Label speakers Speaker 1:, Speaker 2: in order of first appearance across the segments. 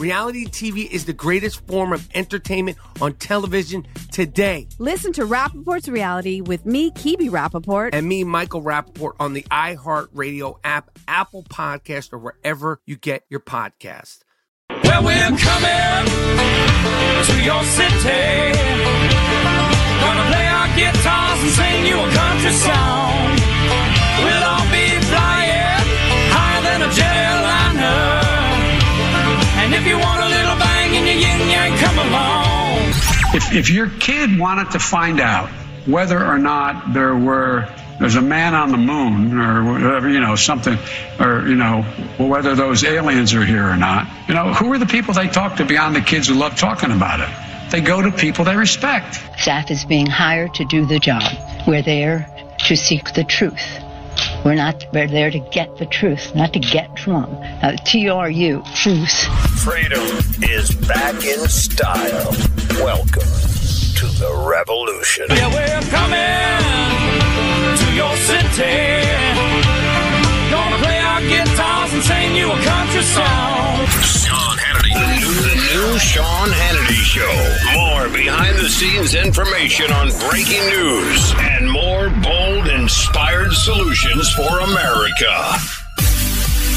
Speaker 1: Reality TV is the greatest form of entertainment on television today.
Speaker 2: Listen to Rapaport's Reality with me, Kibi Rapaport.
Speaker 1: And me, Michael Rapaport, on the iHeartRadio app, Apple Podcast, or wherever you get your podcast.
Speaker 3: Well, we're coming to your city. Gonna play our guitars and sing you a country song. We'll all be flying higher than a jet airliner. And if you want a little bang in your yin yang, come along.
Speaker 4: If, if your kid wanted to find out whether or not there were there's a man on the moon or whatever, you know, something, or, you know, whether those aliens are here or not. You know, who are the people they talk to beyond the kids who love talking about it? They go to people they respect.
Speaker 5: Staff is being hired to do the job. We're there to seek the truth. We're not we're there to get the truth, not to get drunk. Uh, T-R-U, truth.
Speaker 6: Freedom is back in style. Welcome to the revolution.
Speaker 3: Yeah, we're coming to your city. Gonna play our guitars and sing you a country song.
Speaker 6: Sean Hannity. The new, Sean Hannity Show. More behind the scenes information on breaking news and more bold, inspired solutions for America.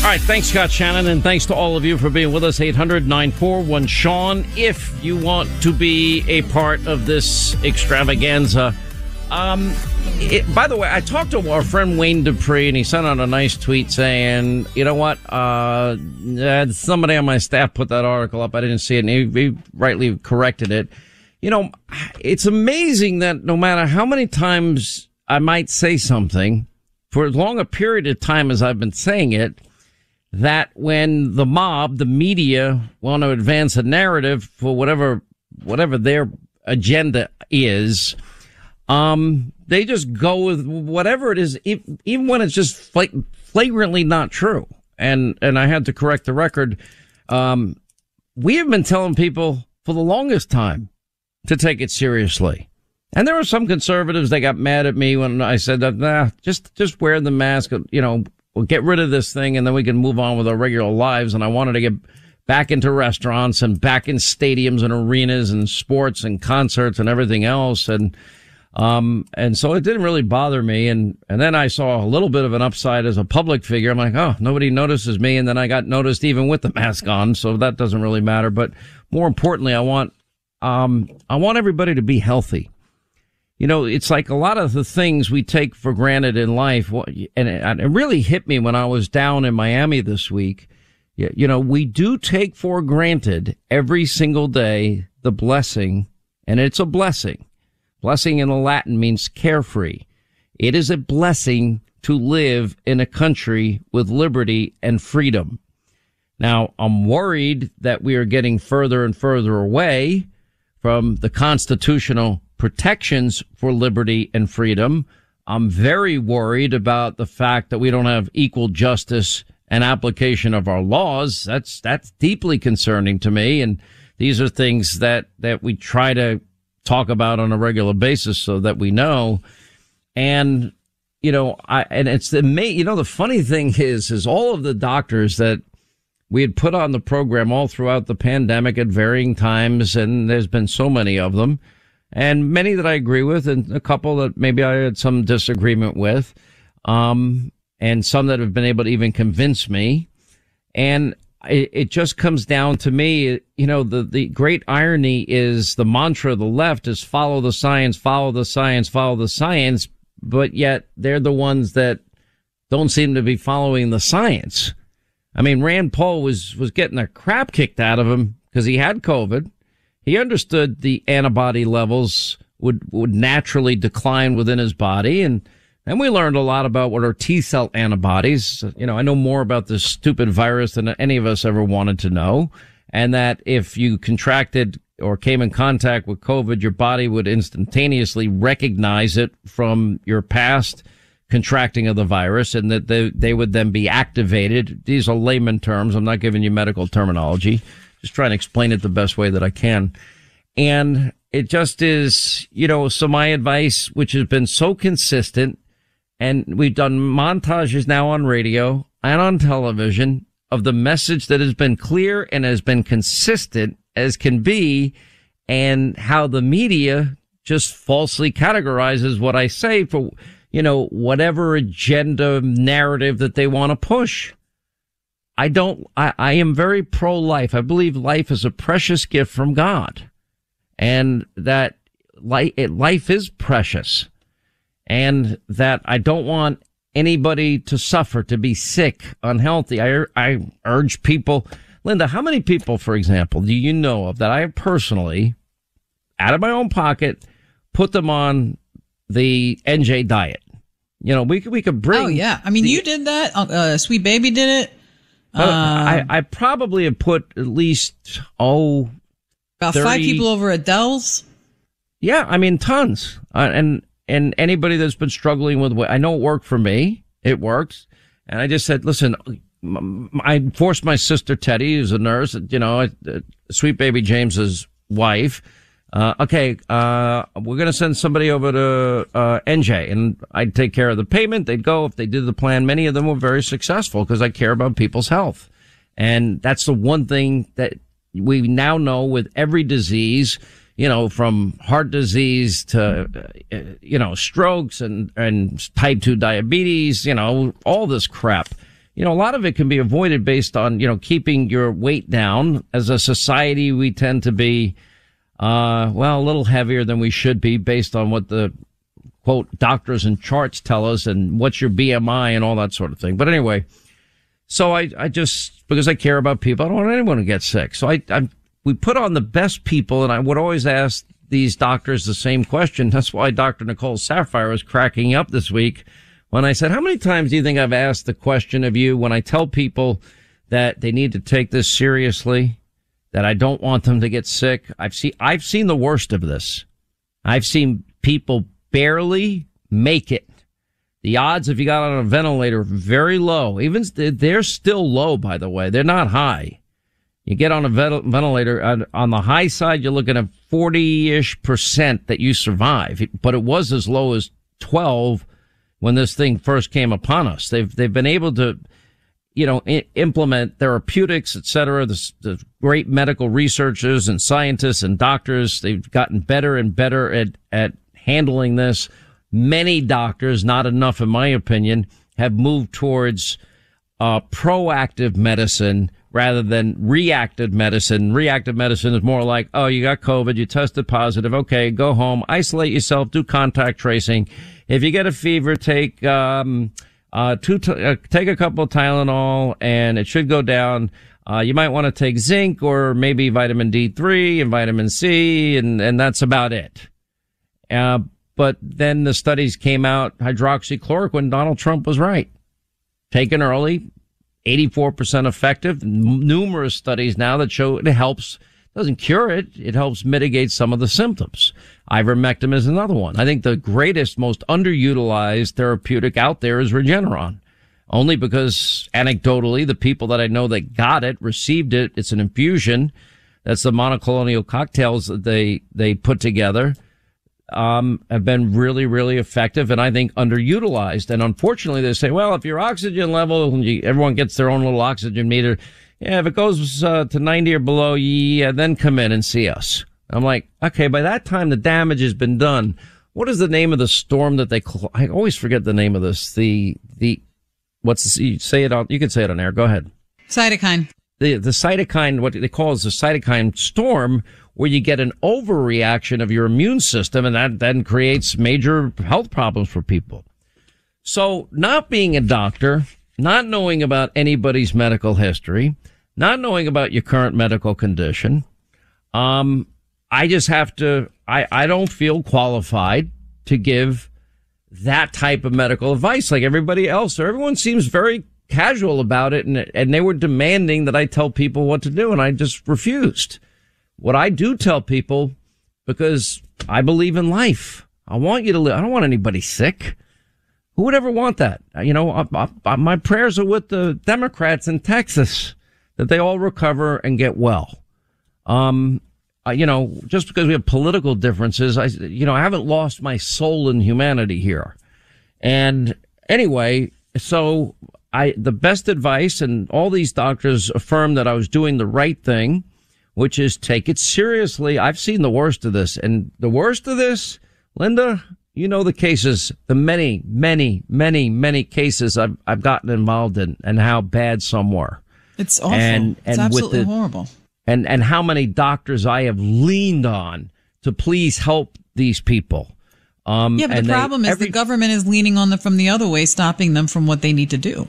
Speaker 7: All right, thanks, Scott Shannon, and thanks to all of you for being with us. 800 941 Sean. If you want to be a part of this extravaganza, um, it, by the way, I talked to our friend Wayne Dupree, and he sent out a nice tweet saying, "You know what? Uh, somebody on my staff put that article up. I didn't see it, and he, he rightly corrected it. You know, it's amazing that no matter how many times I might say something, for as long a period of time as I've been saying it." that when the mob, the media want to advance a narrative for whatever, whatever their agenda is, um, they just go with whatever it is, even when it's just flagrantly not true. And, and I had to correct the record. Um, we have been telling people for the longest time to take it seriously. And there were some conservatives that got mad at me when I said that, nah, just, just wear the mask, you know, we'll get rid of this thing and then we can move on with our regular lives. And I wanted to get back into restaurants and back in stadiums and arenas and sports and concerts and everything else. And, um, and so it didn't really bother me. And, and then I saw a little bit of an upside as a public figure. I'm like, oh, nobody notices me. And then I got noticed even with the mask on. So that doesn't really matter. But more importantly, I want, um, I want everybody to be healthy. You know, it's like a lot of the things we take for granted in life. And it really hit me when I was down in Miami this week. You know, we do take for granted every single day the blessing, and it's a blessing Blessing in the Latin means carefree. It is a blessing to live in a country with liberty and freedom. Now, I'm worried that we are getting further and further away from the constitutional protections for liberty and freedom. I'm very worried about the fact that we don't have equal justice and application of our laws. That's, that's deeply concerning to me. And these are things that, that we try to talk about on a regular basis so that we know. And, you know, I, and it's the, you know, the funny thing is, is all of the doctors that we had put on the program all throughout the pandemic at varying times, and there's been so many of them, and many that I agree with, and a couple that maybe I had some disagreement with, um, and some that have been able to even convince me. And it, it just comes down to me, you know, the, the great irony is the mantra of the left is follow the science, follow the science, follow the science, but yet they're the ones that don't seem to be following the science. I mean, Rand Paul was, was getting the crap kicked out of him because he had COVID. He understood the antibody levels would, would naturally decline within his body. And, and we learned a lot about what are T cell antibodies. You know, I know more about this stupid virus than any of us ever wanted to know. And that if you contracted or came in contact with COVID, your body would instantaneously recognize it from your past contracting of the virus and that they, they would then be activated. These are layman terms. I'm not giving you medical terminology. Just trying to explain it the best way that I can. And it just is, you know, so my advice, which has been so consistent and we've done montages now on radio and on television of the message that has been clear and has been consistent as can be and how the media just falsely categorizes what I say for, you know, whatever agenda narrative that they want to push. I don't, I, I am very pro life. I believe life is a precious gift from God and that life, life is precious and that I don't want anybody to suffer, to be sick, unhealthy. I, I urge people, Linda, how many people, for example, do you know of that I have personally, out of my own pocket, put them on the NJ diet? You know, we could, we could bring.
Speaker 8: Oh, yeah. I mean,
Speaker 7: the,
Speaker 8: you did that. Uh, Sweet Baby did it.
Speaker 7: Uh, I, I probably have put at least, oh,
Speaker 8: about
Speaker 7: 30,
Speaker 8: five people over at Dell's.
Speaker 7: Yeah. I mean, tons. Uh, and, and anybody that's been struggling with, I know it worked for me. It works. And I just said, listen, I forced my sister Teddy, who's a nurse, you know, uh, sweet baby James's wife. Uh, okay, uh, we're going to send somebody over to, uh, NJ and I'd take care of the payment. They'd go if they did the plan. Many of them were very successful because I care about people's health. And that's the one thing that we now know with every disease, you know, from heart disease to, uh, you know, strokes and, and type 2 diabetes, you know, all this crap. You know, a lot of it can be avoided based on, you know, keeping your weight down. As a society, we tend to be, uh, well, a little heavier than we should be based on what the quote doctors and charts tell us and what's your BMI and all that sort of thing. But anyway, so I, I just, because I care about people, I don't want anyone to get sick. So I, I, we put on the best people and I would always ask these doctors the same question. That's why Dr. Nicole Saphier was cracking up this week when I said, how many times do you think I've asked the question of you when I tell people that they need to take this seriously, that I don't want them to get sick? I've seen, I've seen the worst of this. I've seen people barely make it. The odds if you got on a ventilator very low. Even they're still low, by the way. They're not high. You get on a ventilator on the high side, you're looking at 40-ish percent that you survive, but it was as low as 12 when this thing first came upon us. They've, they've been able to, you know, I- implement therapeutics, et cetera. The, the great medical researchers and scientists and doctors, they've gotten better and better at, at handling this. Many doctors, not enough in my opinion, have moved towards, uh, proactive medicine rather than reactive medicine. Reactive medicine is more like, oh, you got COVID, you tested positive. Okay, go home, isolate yourself, do contact tracing. If you get a fever, take, um, uh, two, t- uh, take a couple of Tylenol and it should go down. Uh, you might want to take zinc or maybe vitamin D3 and vitamin C and, and that's about it. Uh, but then the studies came out, hydroxychloroquine, Donald Trump was right. Taken early, 84% effective. Numerous studies now that show it helps, doesn't cure it, it helps mitigate some of the symptoms. Ivermectin is another one. I think the greatest, most underutilized therapeutic out there is Regeneron. Only because anecdotally, the people that I know that got it, received it, it's an infusion. That's the monoclonal cocktails that they, they put together um, have been really, really effective and I think underutilized. And unfortunately, they say, well, if your oxygen level, everyone gets their own little oxygen meter. yeah, if it goes uh, to 90 or below, yeah, then come in and see us. I'm like, okay, by that time the damage has been done. What is the name of the storm that they? I always forget the name of this. The the what's this, you say it on? You can say it on air. Go ahead.
Speaker 8: Cytokine.
Speaker 7: The the cytokine, what they call is the cytokine storm, where you get an overreaction of your immune system, and that then creates major health problems for people. So, not being a doctor, not knowing about anybody's medical history, not knowing about your current medical condition, um, I just have to, I, I don't feel qualified to give that type of medical advice like everybody else. Or everyone seems very casual about it and, and they were demanding that I tell people what to do and I just refused. What I do tell people because I believe in life. I want you to live. I don't want anybody sick. Who would ever want that? You know, I, I, my prayers are with the Democrats in Texas that they all recover and get well. Um, you know, just because we have political differences, I, you know, I haven't lost my soul in humanity here. And anyway, so I, the best advice and all these doctors affirm that I was doing the right thing, which is take it seriously. I've seen the worst of this and the worst of this, Linda, you know the cases, the many, many, many, many cases I've, I've gotten involved in and how bad some were.
Speaker 8: It's awful.
Speaker 7: And,
Speaker 8: it's
Speaker 7: and
Speaker 8: absolutely
Speaker 7: the,
Speaker 8: horrible.
Speaker 7: And, and how many doctors I have leaned on to please help these people. Um,
Speaker 8: Yeah, but
Speaker 7: and
Speaker 8: the
Speaker 7: they-
Speaker 8: problem is
Speaker 7: every-
Speaker 8: the government is leaning on them from the other way, stopping them from what they need to do.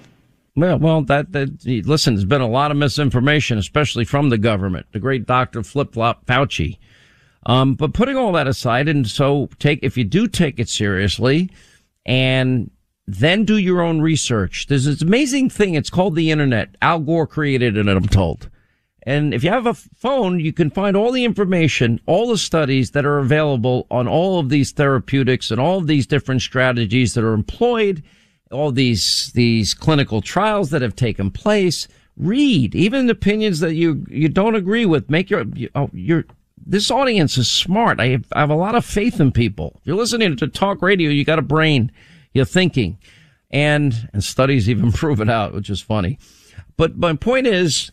Speaker 7: Well, well, that, that, listen, there's been a lot of misinformation, especially from the government, the great Dr. Flip Flop Fauci. Um, but putting all that aside, and so take, if you do take it seriously and then do your own research, there's this amazing thing. It's called the internet. Al Gore created it, I'm told. And if you have a phone, you can find all the information, all the studies that are available on all of these therapeutics and all of these different strategies that are employed, all these, these clinical trials that have taken place. Read even opinions that you, you don't agree with. Make your, oh, your, this audience is smart. I have, I have a lot of faith in people. If you're listening to talk radio, you got a brain. You're thinking. And, and studies even prove it out, which is funny. But my point is,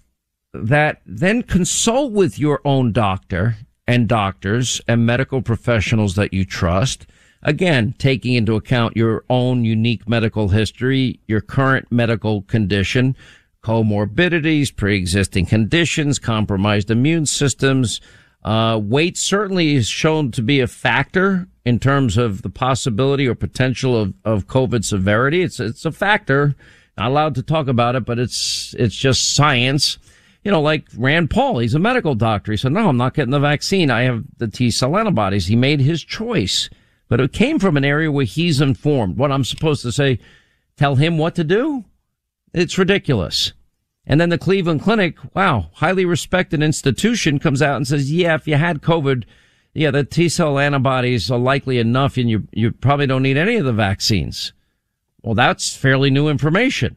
Speaker 7: that then consult with your own doctor and doctors and medical professionals that you trust. Again, taking into account your own unique medical history, your current medical condition, comorbidities, pre-existing conditions, compromised immune systems. Uh, weight certainly is shown to be a factor in terms of the possibility or potential of, of COVID severity. It's, it's a factor. Not allowed to talk about it, but it's, it's just science you know, like Rand Paul, he's a medical doctor. He said, no, I'm not getting the vaccine. I have the T cell antibodies. He made his choice, but it came from an area where he's informed. What I'm supposed to say, tell him what to do? It's ridiculous. And then the Cleveland Clinic, wow, highly respected institution comes out and says, yeah, if you had COVID, yeah, the T cell antibodies are likely enough and you, you probably don't need any of the vaccines. Well, that's fairly new information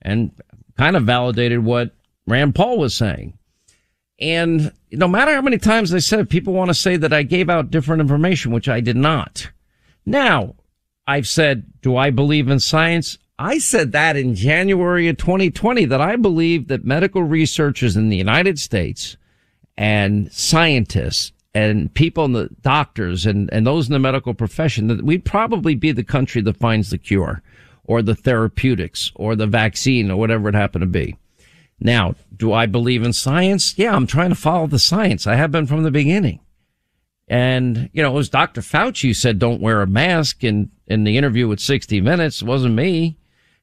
Speaker 7: and kind of validated what Rand Paul was saying. And no matter how many times I said it, people want to say that I gave out different information, which I did not. Now, I've said, do I believe in science? I said that in January of 2020 that I believe that medical researchers in the United States and scientists and people in the doctors and, and those in the medical profession that we'd probably be the country that finds the cure or the therapeutics or the vaccine or whatever it happened to be. Now, do I believe in science? Yeah, I'm trying to follow the science. I have been from the beginning. And, you know, it was Dr. Fauci said don't wear a mask in, in the interview with 60 Minutes. It wasn't me,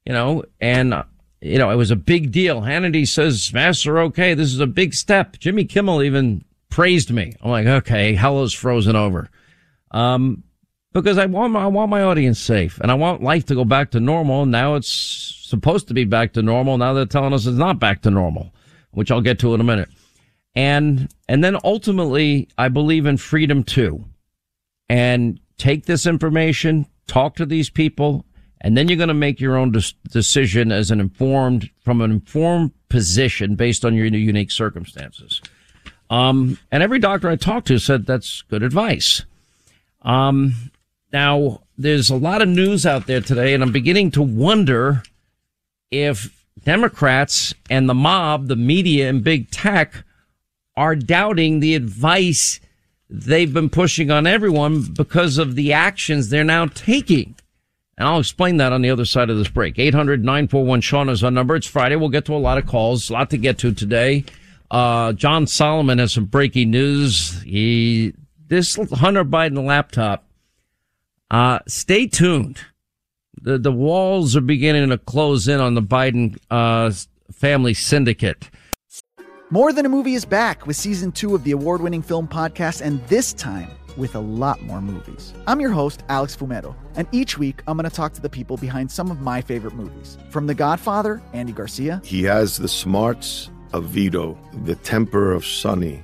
Speaker 7: you know, and, you know, it was a big deal. Hannity says masks are okay. This is a big step. Jimmy Kimmel even praised me. I'm like, okay, hell is frozen over. Um, because I want my, I want my audience safe and I want life to go back to normal. Now it's supposed to be back to normal. Now they're telling us it's not back to normal, which I'll get to in a minute. And, and then ultimately I believe in freedom too. And take this information, talk to these people, and then you're going to make your own decision as an informed, from an informed position based on your unique circumstances. Um, and every doctor I talked to said that's good advice. Um, now there's a lot of news out there today and I'm beginning to wonder if Democrats and the mob, the media and big tech are doubting the advice they've been pushing on everyone because of the actions they're now taking. And I'll explain that on the other side of this break. 800-941-SEAN is our number. It's Friday. We'll get to a lot of calls, a lot to get to today. Uh, John Solomon has some breaking news. He, this Hunter Biden laptop, uh, stay tuned. The, the walls are beginning to close in on the Biden, uh, family syndicate.
Speaker 9: More Than a Movie is back with season two of the award winning film podcast, and this time with a lot more movies. I'm your host, Alex Fumero, and each week I'm going to talk to the people behind some of my favorite movies. From The Godfather, Andy Garcia.
Speaker 10: He has the smarts of Vito, the temper of Sonny,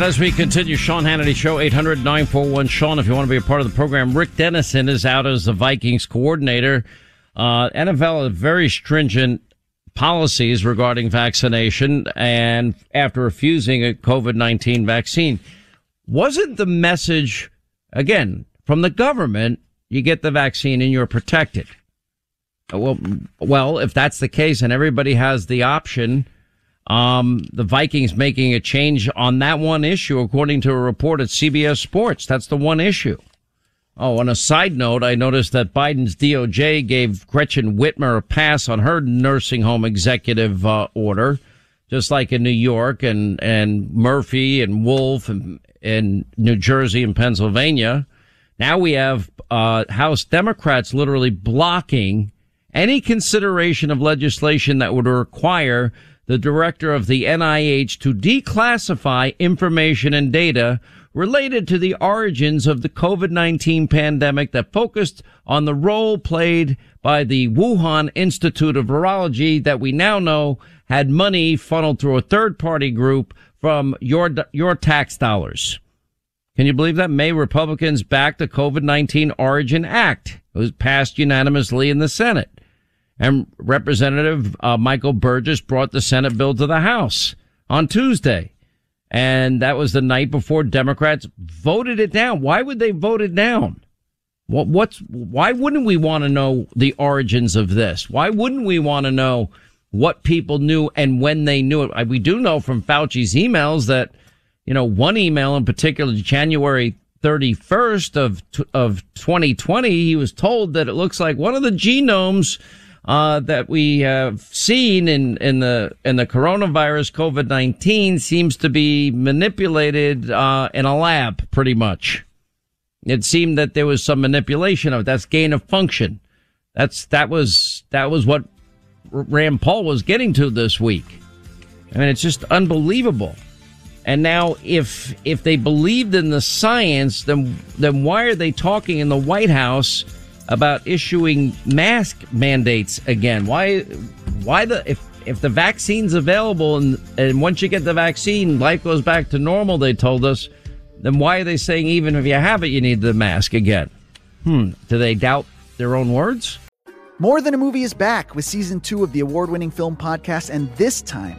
Speaker 7: Right, as we continue, Sean Hannity Show, 800 941 Sean, if you want to be a part of the program. Rick Dennison is out as the Vikings coordinator. Uh, NFL very stringent policies regarding vaccination and after refusing a COVID 19 vaccine. Wasn't the message, again, from the government, you get the vaccine and you're protected? Well, well, if that's the case and everybody has the option, um, the Vikings making a change on that one issue, according to a report at CBS Sports. That's the one issue. Oh, on a side note, I noticed that Biden's DOJ gave Gretchen Whitmer a pass on her nursing home executive uh, order, just like in New York and, and Murphy and Wolf and, in New Jersey and Pennsylvania. Now we have uh, House Democrats literally blocking any consideration of legislation that would require the director of the NIH to declassify information and data related to the origins of the COVID-19 pandemic that focused on the role played by the Wuhan Institute of Virology that we now know had money funneled through a third party group from your, your tax dollars. Can you believe that? May Republicans backed the COVID-19 Origin Act. It was passed unanimously in the Senate. And Representative uh, Michael Burgess brought the Senate bill to the House on Tuesday. And that was the night before Democrats voted it down. Why would they vote it down? What, what's, why wouldn't we want to know the origins of this? Why wouldn't we want to know what people knew and when they knew it? We do know from Fauci's emails that, you know, one email in particular, January 31st of, of 2020, he was told that it looks like one of the genomes uh, that we have seen in, in the in the coronavirus COVID nineteen seems to be manipulated uh, in a lab, pretty much. It seemed that there was some manipulation of it. That's gain of function. That's that was that was what Rand Paul was getting to this week. I mean, it's just unbelievable. And now, if if they believed in the science, then then why are they talking in the White House? About issuing mask mandates again. Why, why the, if, if the vaccine's available and, and once you get the vaccine, life goes back to normal, they told us, then why are they saying even if you have it, you need the mask again? Hmm. Do they doubt their own words?
Speaker 9: More Than a Movie is back with season two of the award winning film podcast, and this time,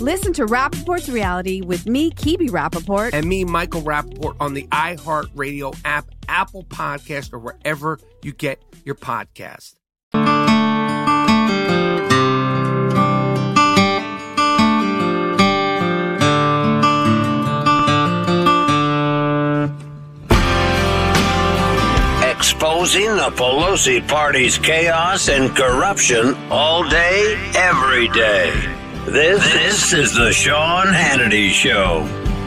Speaker 2: Listen to Rapaport's reality with me, Kibi Rapaport.
Speaker 1: And me, Michael Rapaport, on the iHeartRadio app, Apple Podcast, or wherever you get your podcast.
Speaker 6: Exposing the Pelosi party's chaos and corruption all day, every day. This, this is the Sean Hannity Show.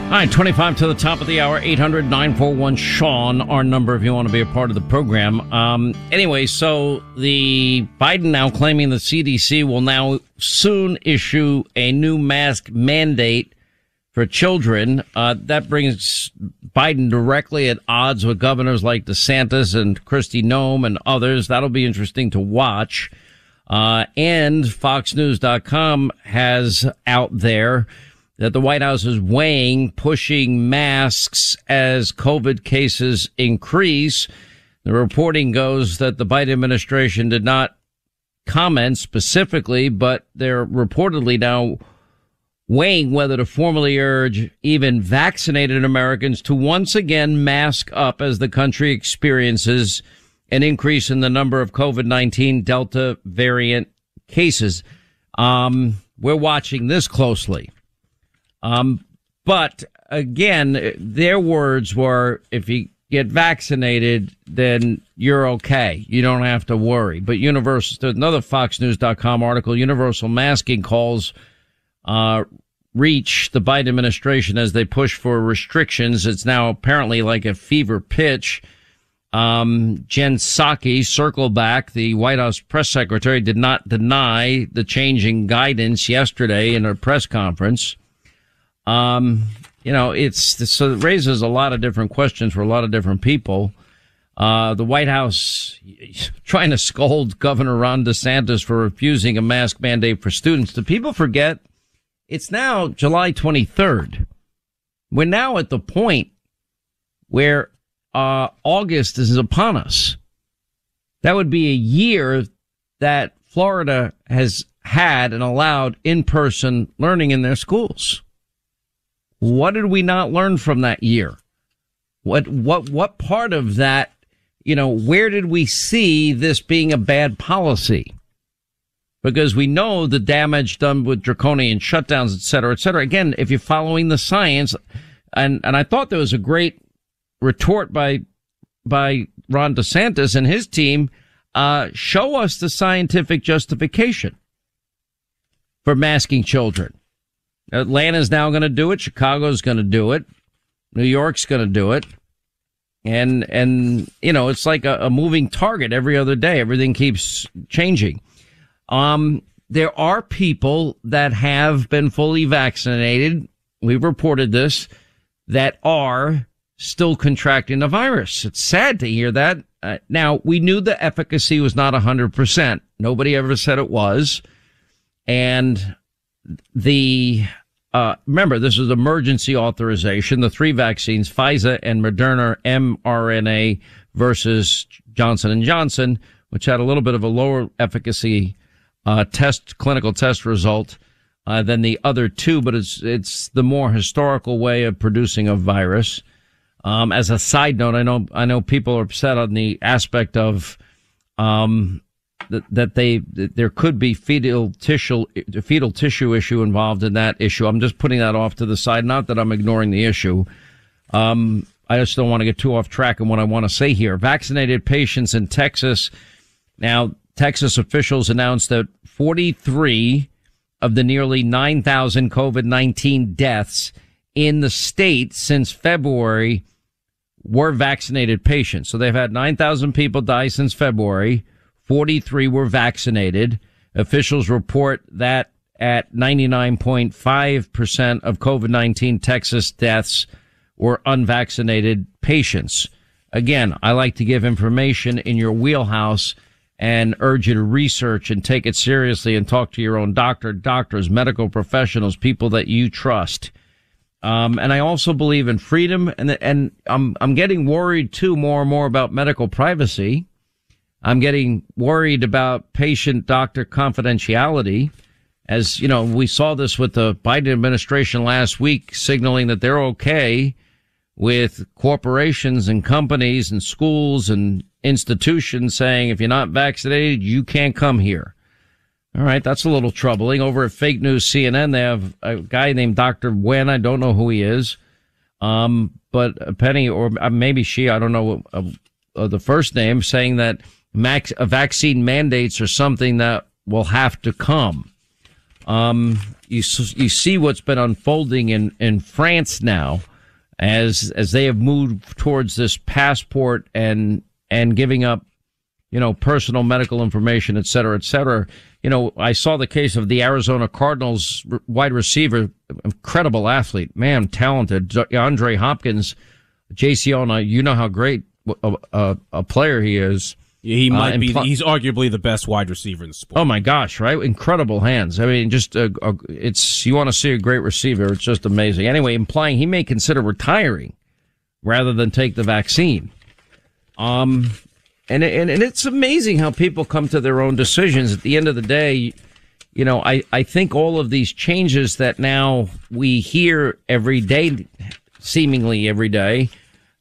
Speaker 7: All right, 25 to the top of the hour, 800 941 Sean, our number if you want to be a part of the program. Um, anyway, so the Biden now claiming the CDC will now soon issue a new mask mandate for children. Uh, that brings Biden directly at odds with governors like DeSantis and Kristi Noem and others. That'll be interesting to watch. Uh, and FoxNews.com has out there that the White House is weighing pushing masks as COVID cases increase. The reporting goes that the Biden administration did not comment specifically, but they're reportedly now weighing whether to formally urge even vaccinated Americans to once again mask up as the country experiences an increase in the number of COVID-19 Delta variant cases. Um, we're watching this closely. Um, but again, their words were, if you get vaccinated, then you're okay. You don't have to worry. But Universal, there's another FoxNews.com article, Universal masking calls, uh, reach the Biden administration as they push for restrictions. It's now apparently like a fever pitch. Um, Jen Psaki, circle back, the White House press secretary did not deny the changing guidance yesterday in a press conference. Um, you know, it's so it raises a lot of different questions for a lot of different people. Uh, the White House trying to scold Governor Ron DeSantis for refusing a mask mandate for students. Do people forget it's now July 23rd? We're now at the point where uh, August is upon us. That would be a year that Florida has had and allowed in-person learning in their schools. What did we not learn from that year? What, what, what part of that, you know, where did we see this being a bad policy? Because we know the damage done with draconian shutdowns, et cetera, et cetera. Again, if you're following the science, and, and I thought there was a great retort by, by Ron DeSantis and his team, uh, show us the scientific justification for masking children. Atlanta's now going to do it. Chicago's going to do it. New York's going to do it. And, and, you know, it's like a, a, moving target every other day. Everything keeps changing. Um, there are people that have been fully vaccinated. We've reported this that are still contracting the virus. It's sad to hear that. Uh, now we knew the efficacy was not hundred percent. Nobody ever said it was. And the uh, remember this is emergency authorization. The three vaccines, Pfizer and Moderna mRNA versus Johnson and Johnson, which had a little bit of a lower efficacy uh, test clinical test result uh, than the other two, but it's it's the more historical way of producing a virus. Um, as a side note, I know I know people are upset on the aspect of um, that, that they that there could be fetal tissue fetal tissue issue involved in that issue. I'm just putting that off to the side. Not that I'm ignoring the issue. Um, I just don't want to get too off track in what I want to say here. Vaccinated patients in Texas. Now, Texas officials announced that 43 of the nearly 9,000 COVID-19 deaths in the state since February were vaccinated patients. So they've had 9,000 people die since February. 43 were vaccinated. Officials report that at 99.5% of COVID-19 Texas deaths were unvaccinated patients. Again, I like to give information in your wheelhouse and urge you to research and take it seriously and talk to your own doctor, doctors, medical professionals, people that you trust. Um, and I also believe in freedom and, and I'm, I'm getting worried too more and more about medical privacy. I'm getting worried about patient doctor confidentiality. As you know, we saw this with the Biden administration last week signaling that they're okay with corporations and companies and schools and institutions saying if you're not vaccinated, you can't come here. All right, that's a little troubling. Over at Fake News CNN, they have a guy named Dr. Wen. I don't know who he is. Um, but Penny, or uh, maybe she, I don't know uh, uh, the first name, saying that max, uh, vaccine mandates are something that will have to come. Um, you you see what's been unfolding in in France now, as as they have moved towards this passport and and giving up, you know, personal medical information, et cetera, et cetera. You know, I saw the case of the Arizona Cardinals wide receiver, incredible athlete, man, talented, Andre Hopkins. JC, Ona, you know how great a, a, a player he is.
Speaker 11: He
Speaker 7: Uh,
Speaker 11: might
Speaker 7: and
Speaker 11: be.
Speaker 7: pl-
Speaker 11: he's arguably the best wide receiver in the sport.
Speaker 7: Oh my gosh, right? Incredible hands. I mean, just uh, uh, it's you want to see a great receiver. It's just amazing. Anyway, implying he may consider retiring rather than take the vaccine. Um, and and and it's amazing how people come to their own decisions. At the end of the day, you know, I I think all of these changes that now we hear every day, seemingly every day.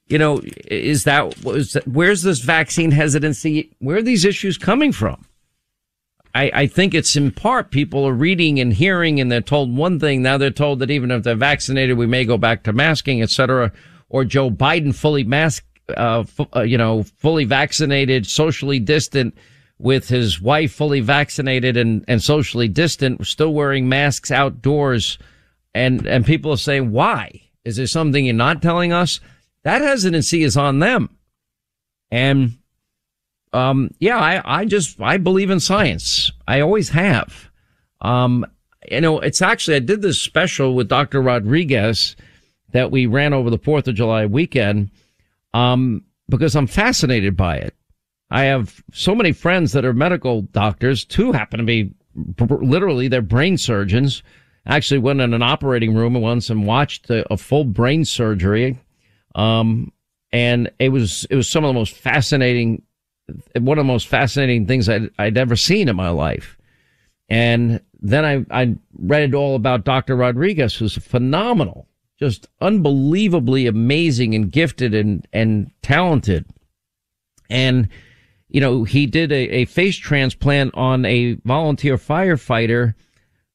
Speaker 7: You know, is that was where's this vaccine hesitancy? Where are these issues coming from? I, I think it's in part people are reading and hearing and they're told one thing. Now they're told that even if they're vaccinated, we may go back to masking, et cetera. Or Joe Biden fully mask, uh, uh, you know, fully vaccinated, socially distant with his wife fully vaccinated and, and socially distant, still wearing masks outdoors. And, and people are saying, why? Is there something you're not telling us? That hesitancy is on them. And um, yeah, I, I just, I believe in science. I always have. Um, you know, it's actually, I did this special with Dr. Rodriguez that we ran over the 4th of July weekend, um, because I'm fascinated by it. I have so many friends that are medical doctors. Two happen to be literally they're brain surgeons. Actually went in an operating room once and watched a, a full brain surgery. Um, and it was, it was some of the most fascinating one of the most fascinating things I'd, I'd ever seen in my life. And then I, I read all about Dr. Rodriguez, who's phenomenal, just unbelievably amazing and gifted and, and talented. And, you know, he did a, a face transplant on a volunteer firefighter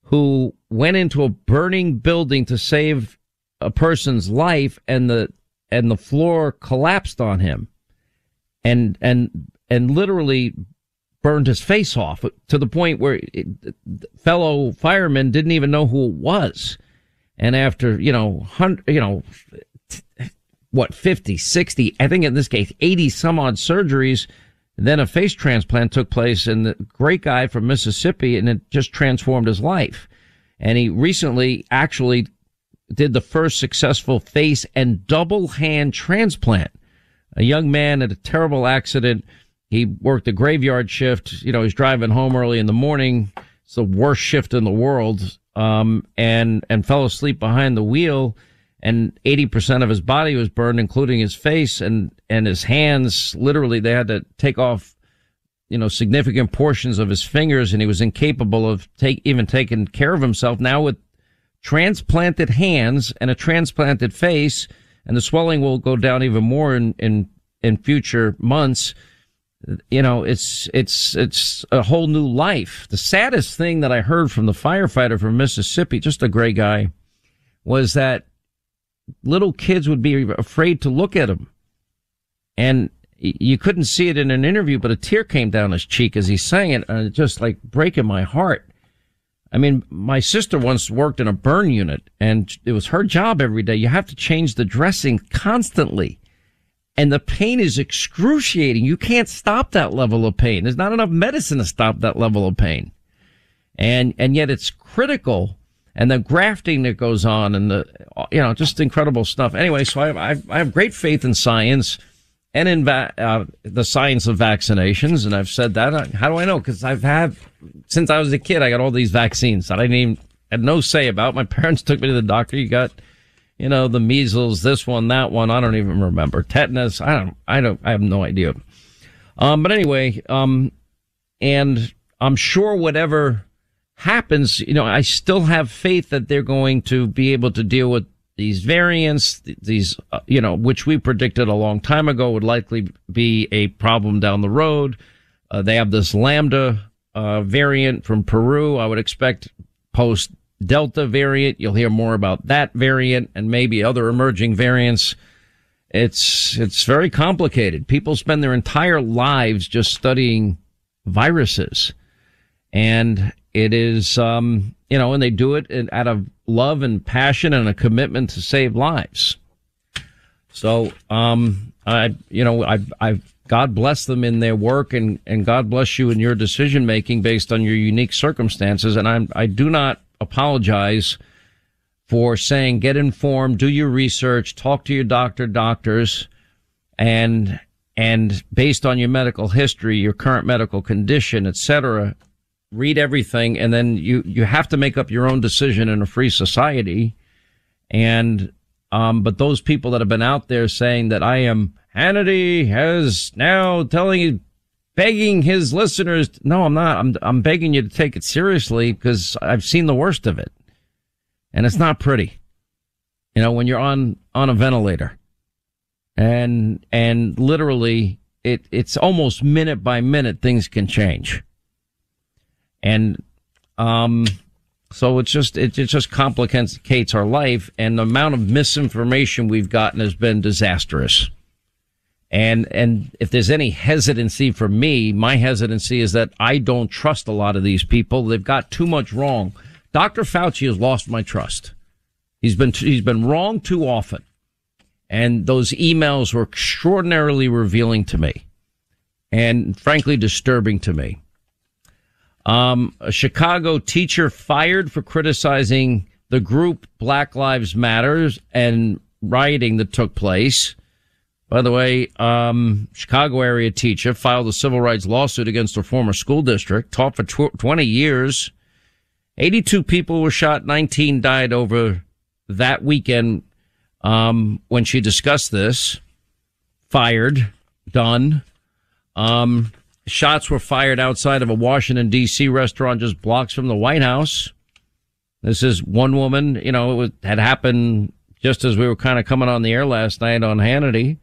Speaker 7: who went into a burning building to save a person's life and the, and the floor collapsed on him and and and literally burned his face off to the point where it, fellow firemen didn't even know who it was. And after, you know, hundred, you know, what, 50, 60, I think in this case, 80 some odd surgeries, then a face transplant took place and the great guy from Mississippi and it just transformed his life. And he recently actually did the first successful face and double hand transplant. A young man had a terrible accident. He worked a graveyard shift. You know, he's driving home early in the morning. It's the worst shift in the world. Um, and, and fell asleep behind the wheel and 80% of his body was burned, including his face and, and his hands. Literally, they had to take off, you know, significant portions of his fingers and he was incapable of take, even taking care of himself. Now with transplanted hands and a transplanted face, and the swelling will go down even more in, in, in future months. You know, it's, it's, it's a whole new life. The saddest thing that I heard from the firefighter from Mississippi, just a great guy, was that little kids would be afraid to look at him. And you couldn't see it in an interview, but a tear came down his cheek as he sang it, and it just like breaking my heart. I mean, my sister once worked in a burn unit and it was her job every day. You have to change the dressing constantly. And the pain is excruciating. You can't stop that level of pain. There's not enough medicine to stop that level of pain. And, and yet it's critical. And the grafting that goes on and the, you know, just incredible stuff. Anyway, so I have, I have, great faith in science and in va- uh, the science of vaccinations. And I've said that. How do I know? Because I've had, since I was a kid, I got all these vaccines that I didn't even, had no say about. My parents took me to the doctor. You got, you know, the measles, this one, that one. I don't even remember. Tetanus. I don't, I don't, I have no idea. Um, but anyway, um, and I'm sure whatever happens, you know, I still have faith that they're going to be able to deal with these variants, these, uh, you know, which we predicted a long time ago would likely be a problem down the road. Uh, they have this Lambda, uh, variant from Peru. I would expect post Delta variant. You'll hear more about that variant and maybe other emerging variants. It's, it's very complicated. People spend their entire lives just studying viruses. And it is, um, you know, and they do it out of love and passion and a commitment to save lives. So, um, I, you know, I, I, God bless them in their work and, and God bless you in your decision making based on your unique circumstances. And I'm, I do not apologize for saying get informed, do your research, talk to your doctor, doctors, and, and based on your medical history, your current medical condition, etc., read everything. And then you, you have to make up your own decision in a free society. And, um, but those people that have been out there saying that I am Hannity has now telling begging his listeners. No, I'm not. I'm, I'm begging you to take it seriously because I've seen the worst of it and it's not pretty. You know, when you're on, on a ventilator and, and literally it, it's almost minute by minute things can change. And, um, so it's just, it, it just complicates our life and the amount of misinformation we've gotten has been disastrous. And, and if there's any hesitancy for me, my hesitancy is that I don't trust a lot of these people. They've got too much wrong. Dr. Fauci has lost my trust. He's been, he's been wrong too often. And those emails were extraordinarily revealing to me and frankly disturbing to me. Um, a Chicago teacher fired for criticizing the group Black Lives Matters and rioting that took place. By the way, um, Chicago area teacher filed a civil rights lawsuit against her former school district, taught for tw- 20 years. 82 people were shot, 19 died over that weekend um, when she discussed this. Fired, done. Um, shots were fired outside of a Washington, D.C. restaurant just blocks from the White House. This is one woman, you know, it was, had happened just as we were kind of coming on the air last night on Hannity.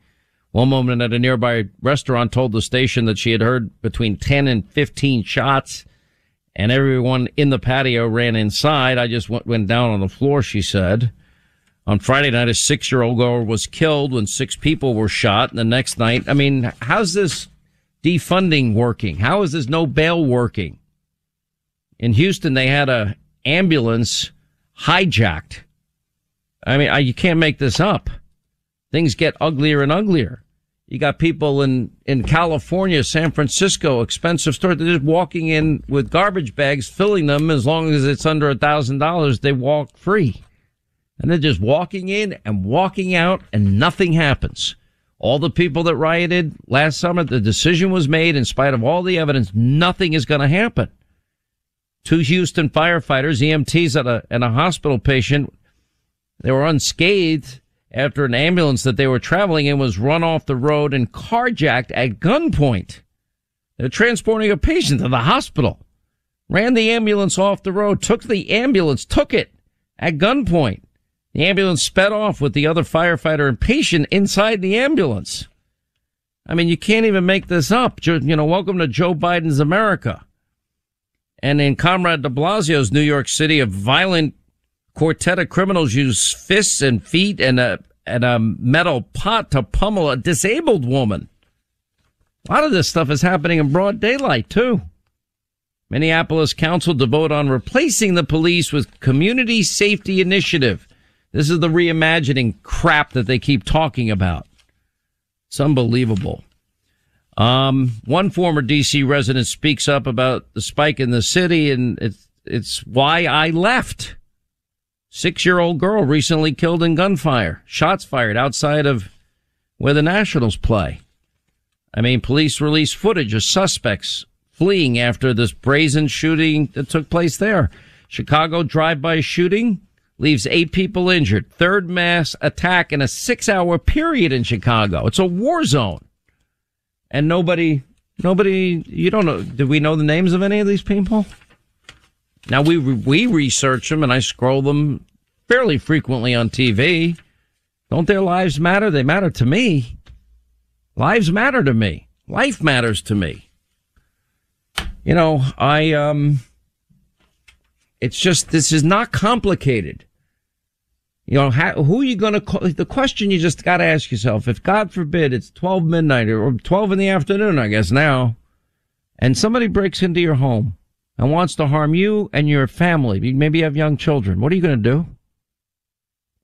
Speaker 7: One woman at a nearby restaurant told the station that she had heard between 10 and 15 shots and everyone in the patio ran inside. I just went, went down on the floor, she said. On Friday night, a six year old girl was killed when six people were shot. And the next night, I mean, how's this defunding working? How is this no bail working? In Houston, they had a ambulance hijacked. I mean, I, you can't make this up. Things get uglier and uglier. You got people in, in California, San Francisco, expensive stores. They're just walking in with garbage bags, filling them. As long as it's under a thousand dollars, they walk free. And they're just walking in and walking out and nothing happens. All the people that rioted last summer, the decision was made in spite of all the evidence. Nothing is going to happen. Two Houston firefighters, EMTs at a, and a hospital patient, they were unscathed after an ambulance that they were traveling in was run off the road and carjacked at gunpoint. They're transporting a patient to the hospital. Ran the ambulance off the road, took the ambulance, took it at gunpoint. The ambulance sped off with the other firefighter and patient inside the ambulance. I mean, you can't even make this up. You know, welcome to Joe Biden's America. And in Comrade de Blasio's New York City, a violent quartet of criminals use fists and feet and a, and a metal pot to pummel a disabled woman. A lot of this stuff is happening in broad daylight, too. Minneapolis Council to vote on replacing the police with Community Safety Initiative. This is the reimagining crap that they keep talking about. It's unbelievable. Um, one former DC resident speaks up about the spike in the city and it's, it's why I left. Six year old girl recently killed in gunfire. Shots fired outside of where the Nationals play. I mean, police released footage of suspects fleeing after this brazen shooting that took place there. Chicago drive-by shooting leaves eight people injured. Third mass attack in a six hour period in Chicago. It's a war zone. And nobody, nobody, you don't know, did we know the names of any of these people? Now we, we research them and I scroll them fairly frequently on TV. Don't their lives matter? They matter to me. Lives matter to me. Life matters to me. You know, I, um, it's just, this is not complicated. You know, how, who are you going to call? The question you just got to ask yourself, if God forbid it's 12 midnight or 12 in the afternoon, I guess now, and somebody breaks into your home and wants to harm you and your family, maybe you have young children, what are you going to do?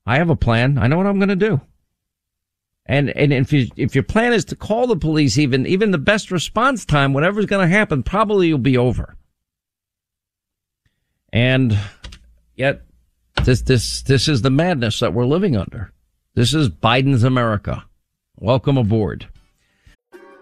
Speaker 7: I have a plan. I know what I'm going to do. And, and if you, if your plan is to call the police, even, even the best response time, whatever's going to happen, probably will be over. And yet this, this, this is the madness that we're living under. This is Biden's America. Welcome aboard.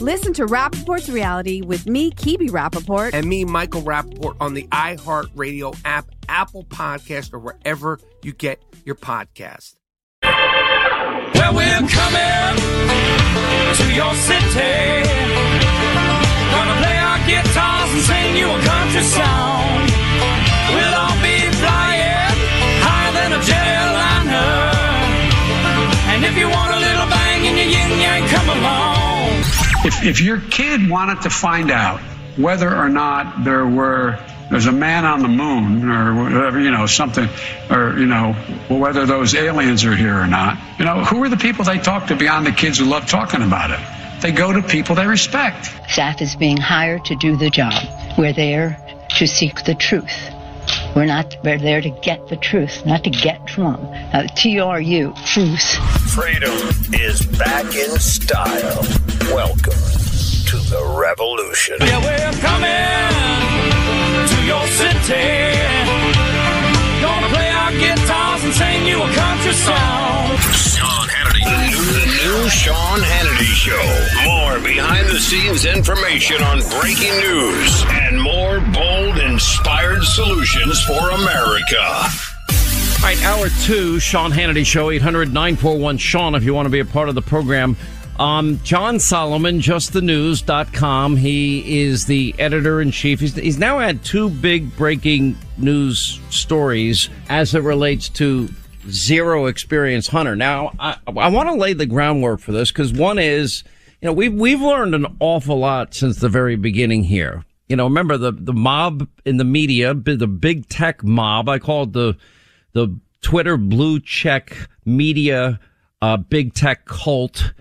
Speaker 2: Listen to Rapaport's reality with me, Kibi Rapaport.
Speaker 1: And me, Michael Rapaport, on the iHeartRadio app, Apple Podcast, or wherever you get your podcast.
Speaker 3: Well, we're coming to your city. Gonna play our guitars and sing you a country song. We'll all be flying higher than a jetliner. And if you want a little bang in your yin yang, come along.
Speaker 4: If, if your kid wanted to find out whether or not there were there's a man on the moon or whatever, you know, something, or, you know, whether those aliens are here or not, you know, who are the people they talk to beyond the kids who love talking about it? They go to people they respect.
Speaker 5: Staff is being hired to do the job. We're there to seek the truth. We're not we're there to get the truth, not to get Trump. Uh, T-R-U, truth.
Speaker 6: Freedom is back in style. Welcome to the revolution.
Speaker 3: Yeah, we're coming to your city. Gonna play our guitars and sing you a country song.
Speaker 6: Sean Hannity. Sean Hannity Show. More behind the scenes information on breaking news and more bold, inspired solutions for America.
Speaker 7: All right, hour two, Sean Hannity Show, 800 941 Sean, if you want to be a part of the program. Um, John Solomon, justthenews.com. He is the editor in chief. He's, he's now had two big breaking news stories as it relates to zero experience Hunter. Now, I, I want to lay the groundwork for this because one is you know, we've, we've learned an awful lot since the very beginning here. You know, remember the, the mob in the media, the big tech mob, I call it the, the Twitter blue check media, uh, big tech cult.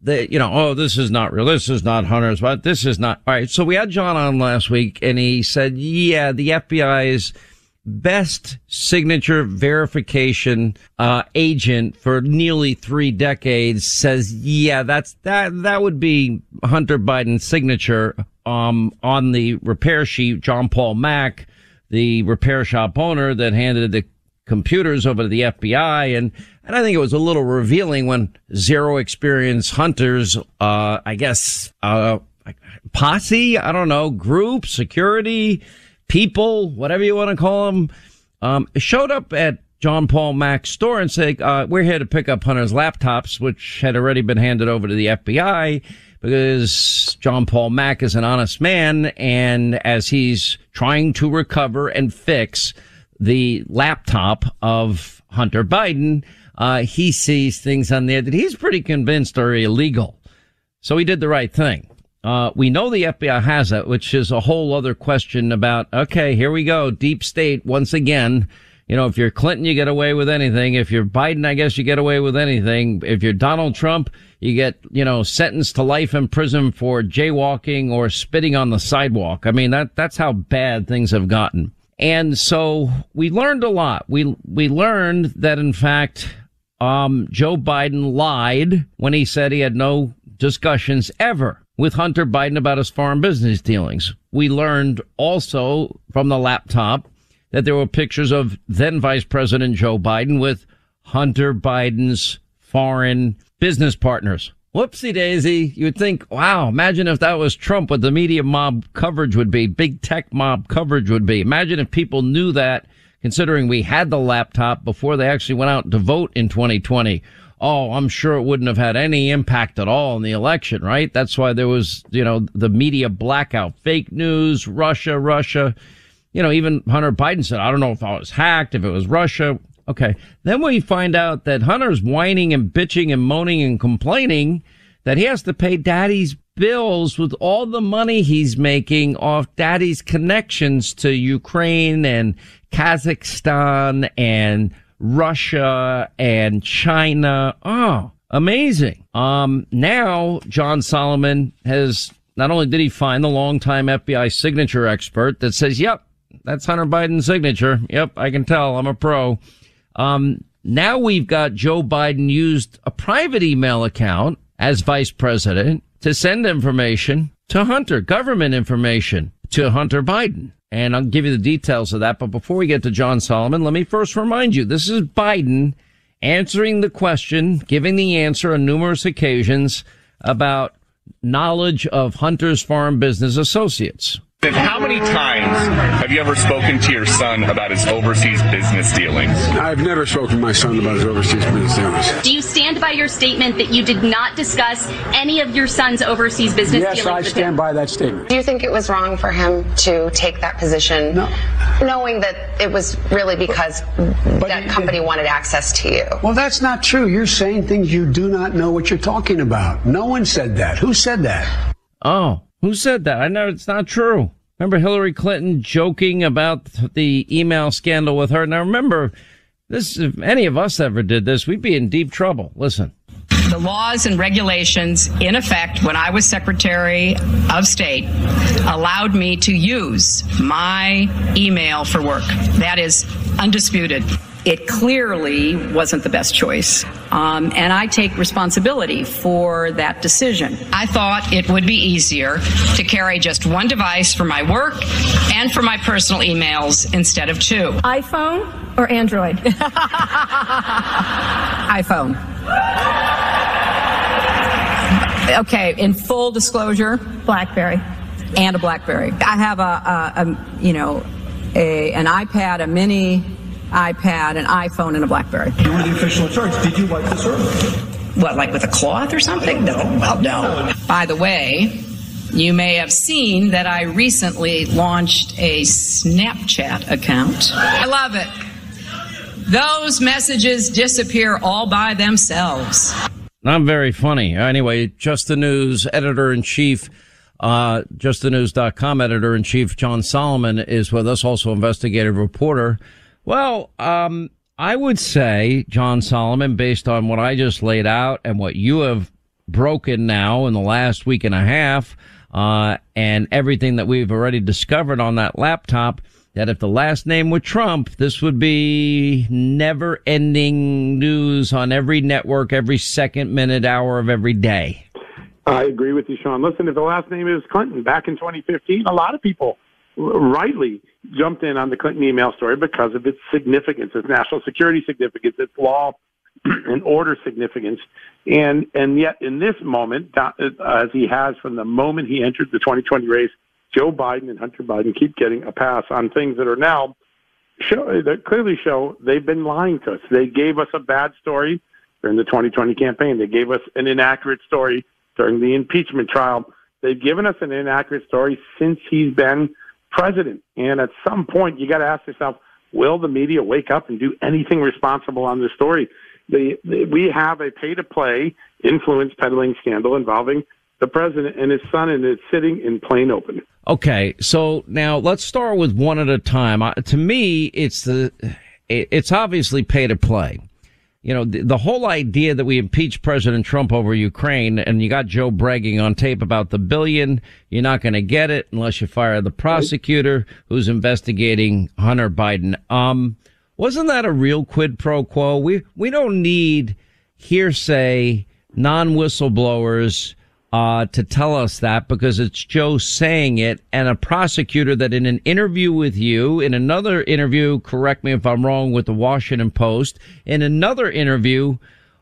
Speaker 7: that, you know, oh, this is not real. This is not Hunter's, but this is not. All right. So we had John on last week and he said, yeah, the FBI's best signature verification, uh, agent for nearly three decades says, yeah, that's, that, that would be Hunter Biden's signature, um, on the repair sheet, John Paul Mack, the repair shop owner that handed the computers over to the FBI. And, and I think it was a little revealing when zero experience hunters, uh, I guess, uh, posse, I don't know, group, security, people, whatever you want to call them, um, showed up at John Paul Mack's store and said, uh, we're here to pick up Hunter's laptops, which had already been handed over to the FBI because John Paul Mack is an honest man. And as he's trying to recover and fix the laptop of Hunter Biden, uh, he sees things on there that he's pretty convinced are illegal. So he did the right thing. Uh, we know the FBI has it, which is a whole other question about, okay, here we go. Deep state once again. You know, if you're Clinton, you get away with anything. If you're Biden, I guess you get away with anything. If you're Donald Trump, you get, you know, sentenced to life in prison for jaywalking or spitting on the sidewalk. I mean, that, that's how bad things have gotten. And so we learned a lot. We, we learned that in fact, um, Joe Biden lied when he said he had no discussions ever with Hunter Biden about his foreign business dealings. We learned also from the laptop that there were pictures of then Vice President Joe Biden with Hunter Biden's foreign business partners. Whoopsie daisy. You would think, wow, imagine if that was Trump, what the media mob coverage would be, big tech mob coverage would be. Imagine if people knew that, considering we had the laptop before they actually went out to vote in 2020 oh, I'm sure it wouldn't have had any impact at all in the election, right? That's why there was, you know, the media blackout, fake news, Russia, Russia. You know, even Hunter Biden said, I don't know if I was hacked, if it was Russia. Okay. Then we find out that Hunter's whining and bitching and moaning and complaining that he has to pay daddy's bills with all the money he's making off daddy's connections to Ukraine and Kazakhstan and Russia and China. Oh, amazing. Um, now John Solomon has not only did he find the longtime FBI signature expert that says, yep, that's Hunter Biden's signature. Yep, I can tell. I'm a pro. Um, now we've got Joe Biden used a private email account as vice president to send information to Hunter, government information to Hunter Biden. And I'll give you the details of that. But before we get to John Solomon, let me first remind you, this is Biden answering the question, giving the answer on numerous occasions about knowledge of Hunter's Farm Business Associates.
Speaker 12: And many times have you ever spoken to your son about his overseas business dealings?
Speaker 4: I've never spoken to my son about his overseas business dealings.
Speaker 13: Do you stand by your statement that you did not discuss any of your son's overseas business
Speaker 4: yes,
Speaker 13: dealings?
Speaker 4: I
Speaker 13: with
Speaker 4: stand
Speaker 13: him?
Speaker 4: by that statement.
Speaker 14: Do you think it was wrong for him to take that position,
Speaker 4: no.
Speaker 14: knowing that it was really because that company wanted access to you?
Speaker 4: Well, that's not true. You're saying things you do not know what you're talking about. No one said that. Who said that?
Speaker 7: Oh, who said that? I know it's not true. Remember Hillary Clinton joking about the email scandal with her? Now remember, this, if any of us ever did this, we'd be in deep trouble. Listen.
Speaker 15: The laws and regulations in effect when I was Secretary of State allowed me to use my email for work. That is undisputed. It clearly wasn't the best choice. Um, and I take responsibility for that decision. I thought it would be easier to carry just one device for my work and for my personal emails instead of two.
Speaker 16: iPhone or Android?
Speaker 15: iPhone. Okay, in full disclosure,
Speaker 16: BlackBerry.
Speaker 15: And a BlackBerry. I have a, a, a you know, a, an iPad, a mini iPad, an iPhone, and a BlackBerry.
Speaker 17: You were the official in charge. Did you wipe the server?
Speaker 15: What, like with a cloth or something? No. Well, no. By the way, you may have seen that I recently launched a Snapchat account. I love it. Those messages disappear all by themselves.
Speaker 7: Not very funny. Anyway, Just the News editor in chief, uh, justthenews.com editor in chief, John Solomon is with us, also investigative reporter. Well, um, I would say, John Solomon, based on what I just laid out and what you have broken now in the last week and a half, uh, and everything that we've already discovered on that laptop, that if the last name were Trump, this would be never ending news on every network, every second, minute, hour of every day.
Speaker 18: I agree with you, Sean. Listen, if the last name is Clinton back in 2015, a lot of people rightly jumped in on the Clinton email story because of its significance, its national security significance, its law and order significance. And and yet in this moment, uh, as he has from the moment he entered the 2020 race, Joe Biden and Hunter Biden keep getting a pass on things that are now show that clearly show they've been lying to us. They gave us a bad story during the 2020 campaign. They gave us an inaccurate story during the impeachment trial. They've given us an inaccurate story since he's been president. And at some point, you got to ask yourself, will the media wake up and do anything responsible on this story? The, the, we have a pay to play influence peddling scandal involving the president and his son, and it's sitting in plain open.
Speaker 7: Okay, so now let's start with one at a time. Uh, to me, it's the it's obviously pay to play. You know, the, the, whole idea that we impeach President Trump over Ukraine and you got Joe bragging on tape about the billion, you're not going to get it unless you fire the prosecutor who's investigating Hunter Biden. Um, wasn't that a real quid pro quo? We, we don't need hearsay, non whistleblowers, uh, to tell us that because it's Joe saying it and a prosecutor that in an interview with you, in another interview, correct me if I'm wrong, with the Washington Post, in another interview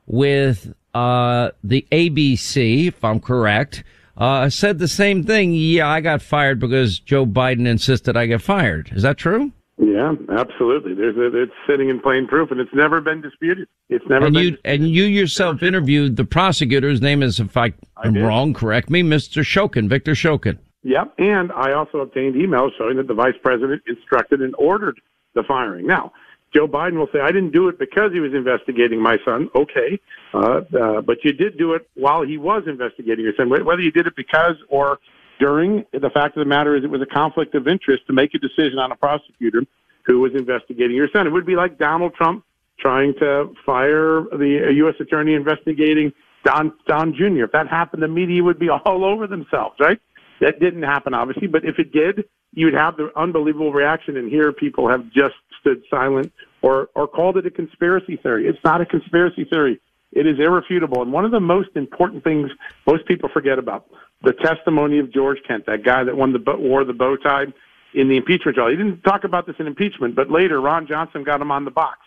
Speaker 7: with, uh, the ABC, if I'm correct, uh, said the same thing. Yeah, I got fired because Joe Biden insisted I get fired. Is that true?
Speaker 18: Yeah, absolutely. There's a, it's sitting in plain proof, and it's never been disputed. It's never
Speaker 7: and
Speaker 18: been.
Speaker 7: You, and you yourself interviewed the prosecutor. His name is, if I, am wrong, correct me, Mr. Shokin, Victor Shokin.
Speaker 18: Yep, and I also obtained emails showing that the vice president instructed and ordered the firing. Now, Joe Biden will say, "I didn't do it because he was investigating my son." Okay, uh, uh, but you did do it while he was investigating your son. Whether you did it because or during. The fact of the matter is, it was a conflict of interest to make a decision on a prosecutor who was investigating your son. It would be like Donald Trump trying to fire the U.S. attorney investigating Don Don Jr. If that happened, the media would be all over themselves, right? That didn't happen, obviously, but if it did, you would have the unbelievable reaction. And here, people have just stood silent or or called it a conspiracy theory. It's not a conspiracy theory. It is irrefutable. And one of the most important things most people forget about the testimony of George Kent, that guy that won the wore the bow tie in the impeachment trial. He didn't talk about this in impeachment, but later Ron Johnson got him on the box.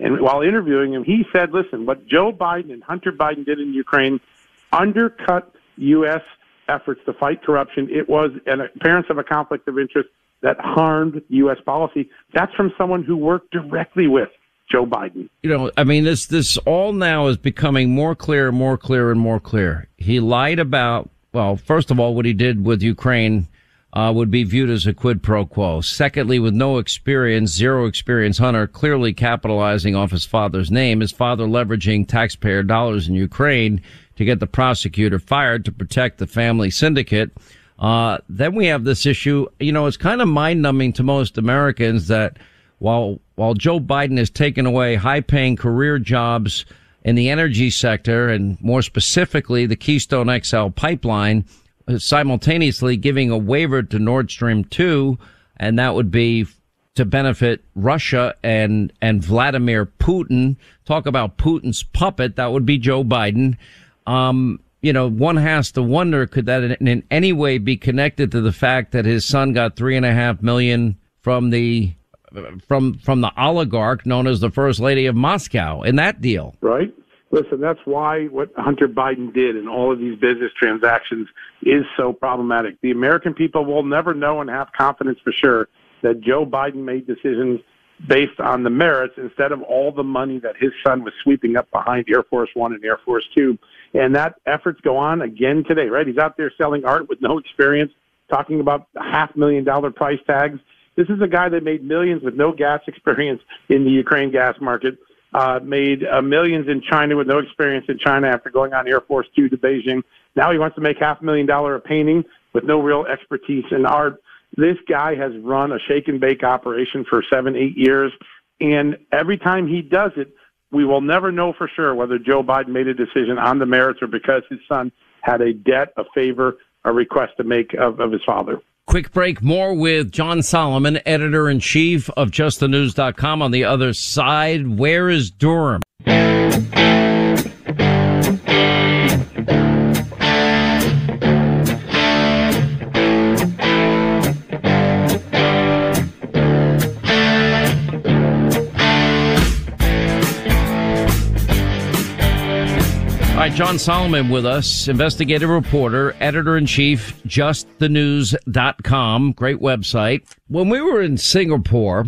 Speaker 18: And while interviewing him, he said, listen, what Joe Biden and Hunter Biden did in Ukraine undercut U.S. efforts to fight corruption. It was an appearance of a conflict of interest that harmed U.S. policy. That's from someone who worked directly with Joe Biden.
Speaker 7: You know, I mean, this, this all now is becoming more clear, more clear, and more clear. He lied about well, first of all, what he did with Ukraine uh, would be viewed as a quid pro quo. Secondly, with no experience, zero experience, Hunter clearly capitalizing off his father's name, his father leveraging taxpayer dollars in Ukraine to get the prosecutor fired to protect the family syndicate. Uh, then we have this issue. You know, it's kind of mind numbing to most Americans that while while Joe Biden has taken away high paying career jobs in the energy sector and more specifically the Keystone XL pipeline, uh, simultaneously giving a waiver to Nord Stream 2. And that would be to benefit Russia and, and Vladimir Putin. Talk about Putin's puppet. That would be Joe Biden. Um, you know, one has to wonder, could that in, in any way be connected to the fact that his son got three and a half million from the from from the oligarch known as the First Lady of Moscow in that deal.
Speaker 18: Right. Listen, that's why what Hunter Biden did in all of these business transactions is so problematic. The American people will never know and have confidence for sure that Joe Biden made decisions based on the merits instead of all the money that his son was sweeping up behind Air Force One and Air Force Two. And that efforts go on again today, right? He's out there selling art with no experience, talking about half million dollar price tags this is a guy that made millions with no gas experience in the Ukraine gas market. uh, made uh, millions in China with no experience in China after going on Air Force Two to Beijing. Now he wants to make half a million dollar a painting with no real expertise in art. This guy has run a shake and bake operation for seven, eight years, and every time he does it, we will never know for sure whether Joe Biden made a decision on the merits or because his son had a debt, a favor, a request to make of, of his father.
Speaker 7: Quick break. More with John Solomon, editor in chief of justthenews.com on the other side. Where is Durham? Right, John Solomon with us, investigative reporter, editor in chief, justthenews.com. Great website. When we were in Singapore,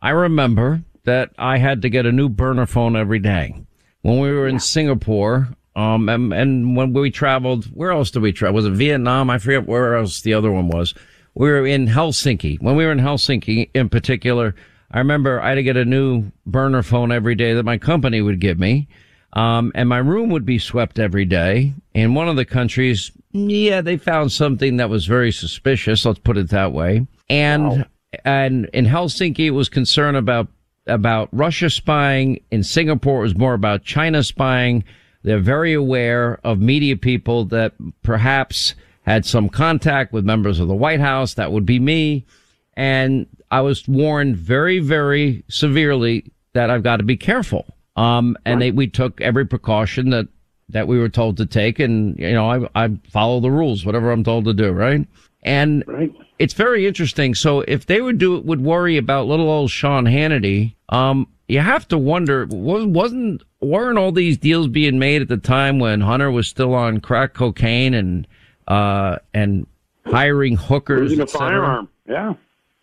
Speaker 7: I remember that I had to get a new burner phone every day. When we were in Singapore, um, and, and when we traveled, where else did we travel? Was it Vietnam? I forget where else the other one was. We were in Helsinki. When we were in Helsinki in particular, I remember I had to get a new burner phone every day that my company would give me. Um, and my room would be swept every day. In one of the countries, yeah, they found something that was very suspicious. Let's put it that way. And, and in Helsinki, it was concern about, about Russia spying. In Singapore, it was more about China spying. They're very aware of media people that perhaps had some contact with members of the White House. That would be me. And I was warned very, very severely that I've got to be careful. Um, and they, we took every precaution that, that we were told to take. And, you know, I, I follow the rules, whatever I'm told to do. Right. And it's very interesting. So if they would do would worry about little old Sean Hannity, um, you have to wonder, was, wasn't, weren't all these deals being made at the time when Hunter was still on crack cocaine and, uh, and hiring hookers?
Speaker 18: Losing a firearm. Yeah.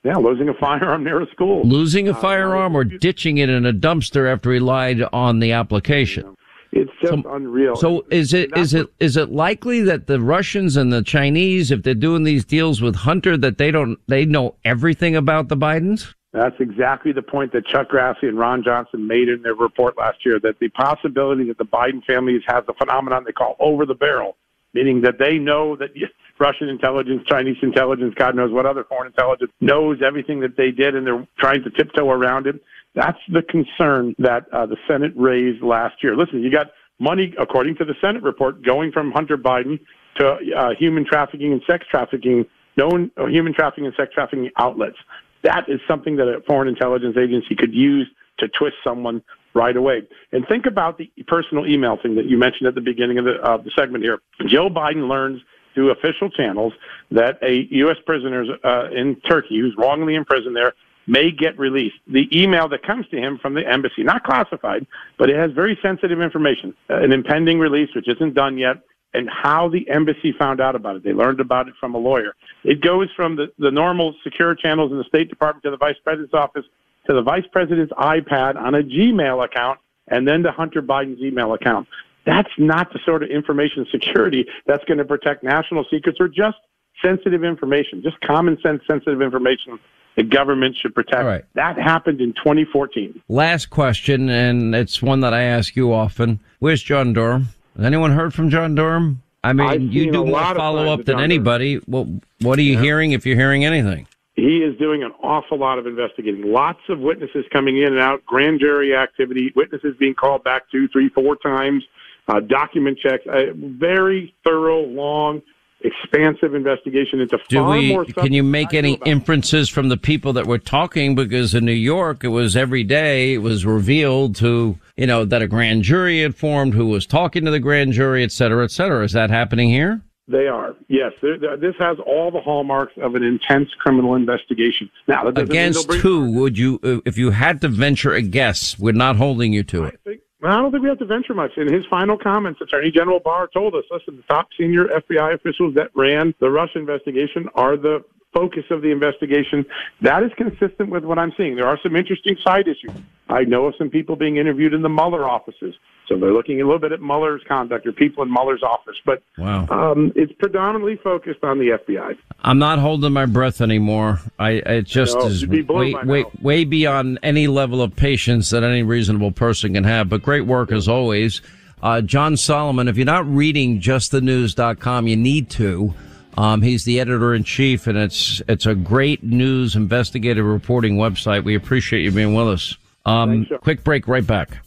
Speaker 18: Yeah, losing a firearm near a school.
Speaker 7: Losing a uh, firearm or ditching it in a dumpster after he lied on the application.
Speaker 18: It's just unreal.
Speaker 7: So is it is it is it likely that the Russians and the Chinese, if they're doing these deals with Hunter, that they don't they know everything about the Bidens?
Speaker 18: That's exactly the point that Chuck Grassley and Ron Johnson made in their report last year that the possibility that the Biden family has a phenomenon they call over the barrel, meaning that they know that Russian intelligence, Chinese intelligence, God knows what other foreign intelligence knows everything that they did and they're trying to tiptoe around it. That's the concern that uh, the Senate raised last year. Listen, you got money, according to the Senate report, going from Hunter Biden to uh, human trafficking and sex trafficking, known uh, human trafficking and sex trafficking outlets. That is something that a foreign intelligence agency could use to twist someone right away. And think about the personal email thing that you mentioned at the beginning of the, uh, the segment here. Joe Biden learns through official channels that a U.S. prisoner uh, in Turkey who's wrongly imprisoned there may get released. The email that comes to him from the embassy, not classified, but it has very sensitive information, uh, an impending release, which isn't done yet, and how the embassy found out about it. They learned about it from a lawyer. It goes from the, the normal secure channels in the State Department to the Vice President's office to the Vice President's iPad on a Gmail account and then to Hunter Biden's email account. That's not the sort of information security that's going to protect national secrets or just sensitive information, just common sense sensitive information the government should protect. That happened in 2014.
Speaker 7: Last question, and it's one that I ask you often. Where's John Durham? Has anyone heard from John Durham? I mean,
Speaker 18: I've
Speaker 7: you do more follow up than
Speaker 18: John
Speaker 7: anybody. Well, what are you hearing if you're hearing anything?
Speaker 18: He is doing an awful lot of investigating. Lots of witnesses coming in and out, grand jury activity, witnesses being called back two, three, four times, uh, document checks. A very thorough, long, expansive investigation into
Speaker 7: Do
Speaker 18: far
Speaker 7: we?
Speaker 18: more.
Speaker 7: Can you make any inferences from the people that were talking? Because in New York, it was every day. It was revealed to you know that a grand jury had formed, who was talking to the grand jury, et cetera, et cetera. Is that happening here?
Speaker 18: They are, yes. They're- they're- This has all the hallmarks of an intense criminal investigation. Now,
Speaker 7: Against
Speaker 18: bring-
Speaker 7: who would you, uh, if you had to venture a guess? We're not holding you to it.
Speaker 18: Well, I don't think we have to venture much. In his final comments, Attorney General Barr told us, listen, the top senior FBI officials that ran the Russia investigation are the focus of the investigation. That is consistent with what I'm seeing. There are some interesting side issues. I know of some people being interviewed in the Mueller offices. So they're looking a little bit at Mueller's conduct or people in Mueller's office. But
Speaker 7: Wow.
Speaker 18: um, it's predominantly focused on the FBI.
Speaker 7: I'm not holding my breath anymore. I it just
Speaker 18: No,
Speaker 7: is
Speaker 18: be
Speaker 7: way, way, way beyond any level of patience that any reasonable person can have. But great work as always. Uh, John Solomon, if you're not reading justthenews.com, you need to. Um, he's the editor in chief, and it's it's a great news investigative reporting website. We appreciate you being with us. Um, quick break, right back.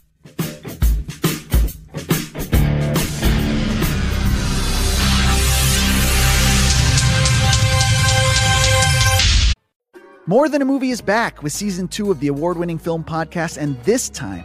Speaker 9: More Than a Movie is back with season two of the award winning film podcast, and this time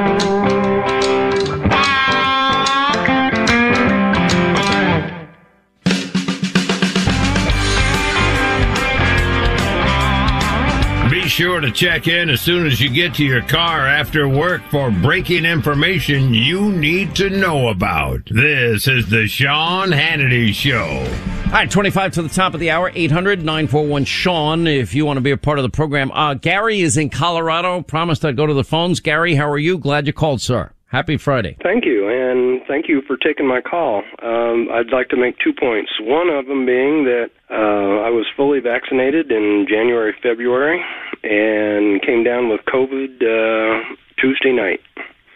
Speaker 6: Sure to check in as soon as you get to your car after work for breaking information you need to know about. This is the Sean Hannity Show.
Speaker 7: All right, 25 to the top of the hour, 800 941 Sean, if you want to be a part of the program. Uh, Gary is in Colorado. Promised I'd go to the phones. Gary, how are you? Glad you called, sir. Happy Friday.
Speaker 19: Thank you, and thank you for taking my call. Um, I'd like to make two points. One of them being that uh, I was fully vaccinated in January, February, and came down with COVID uh, Tuesday night.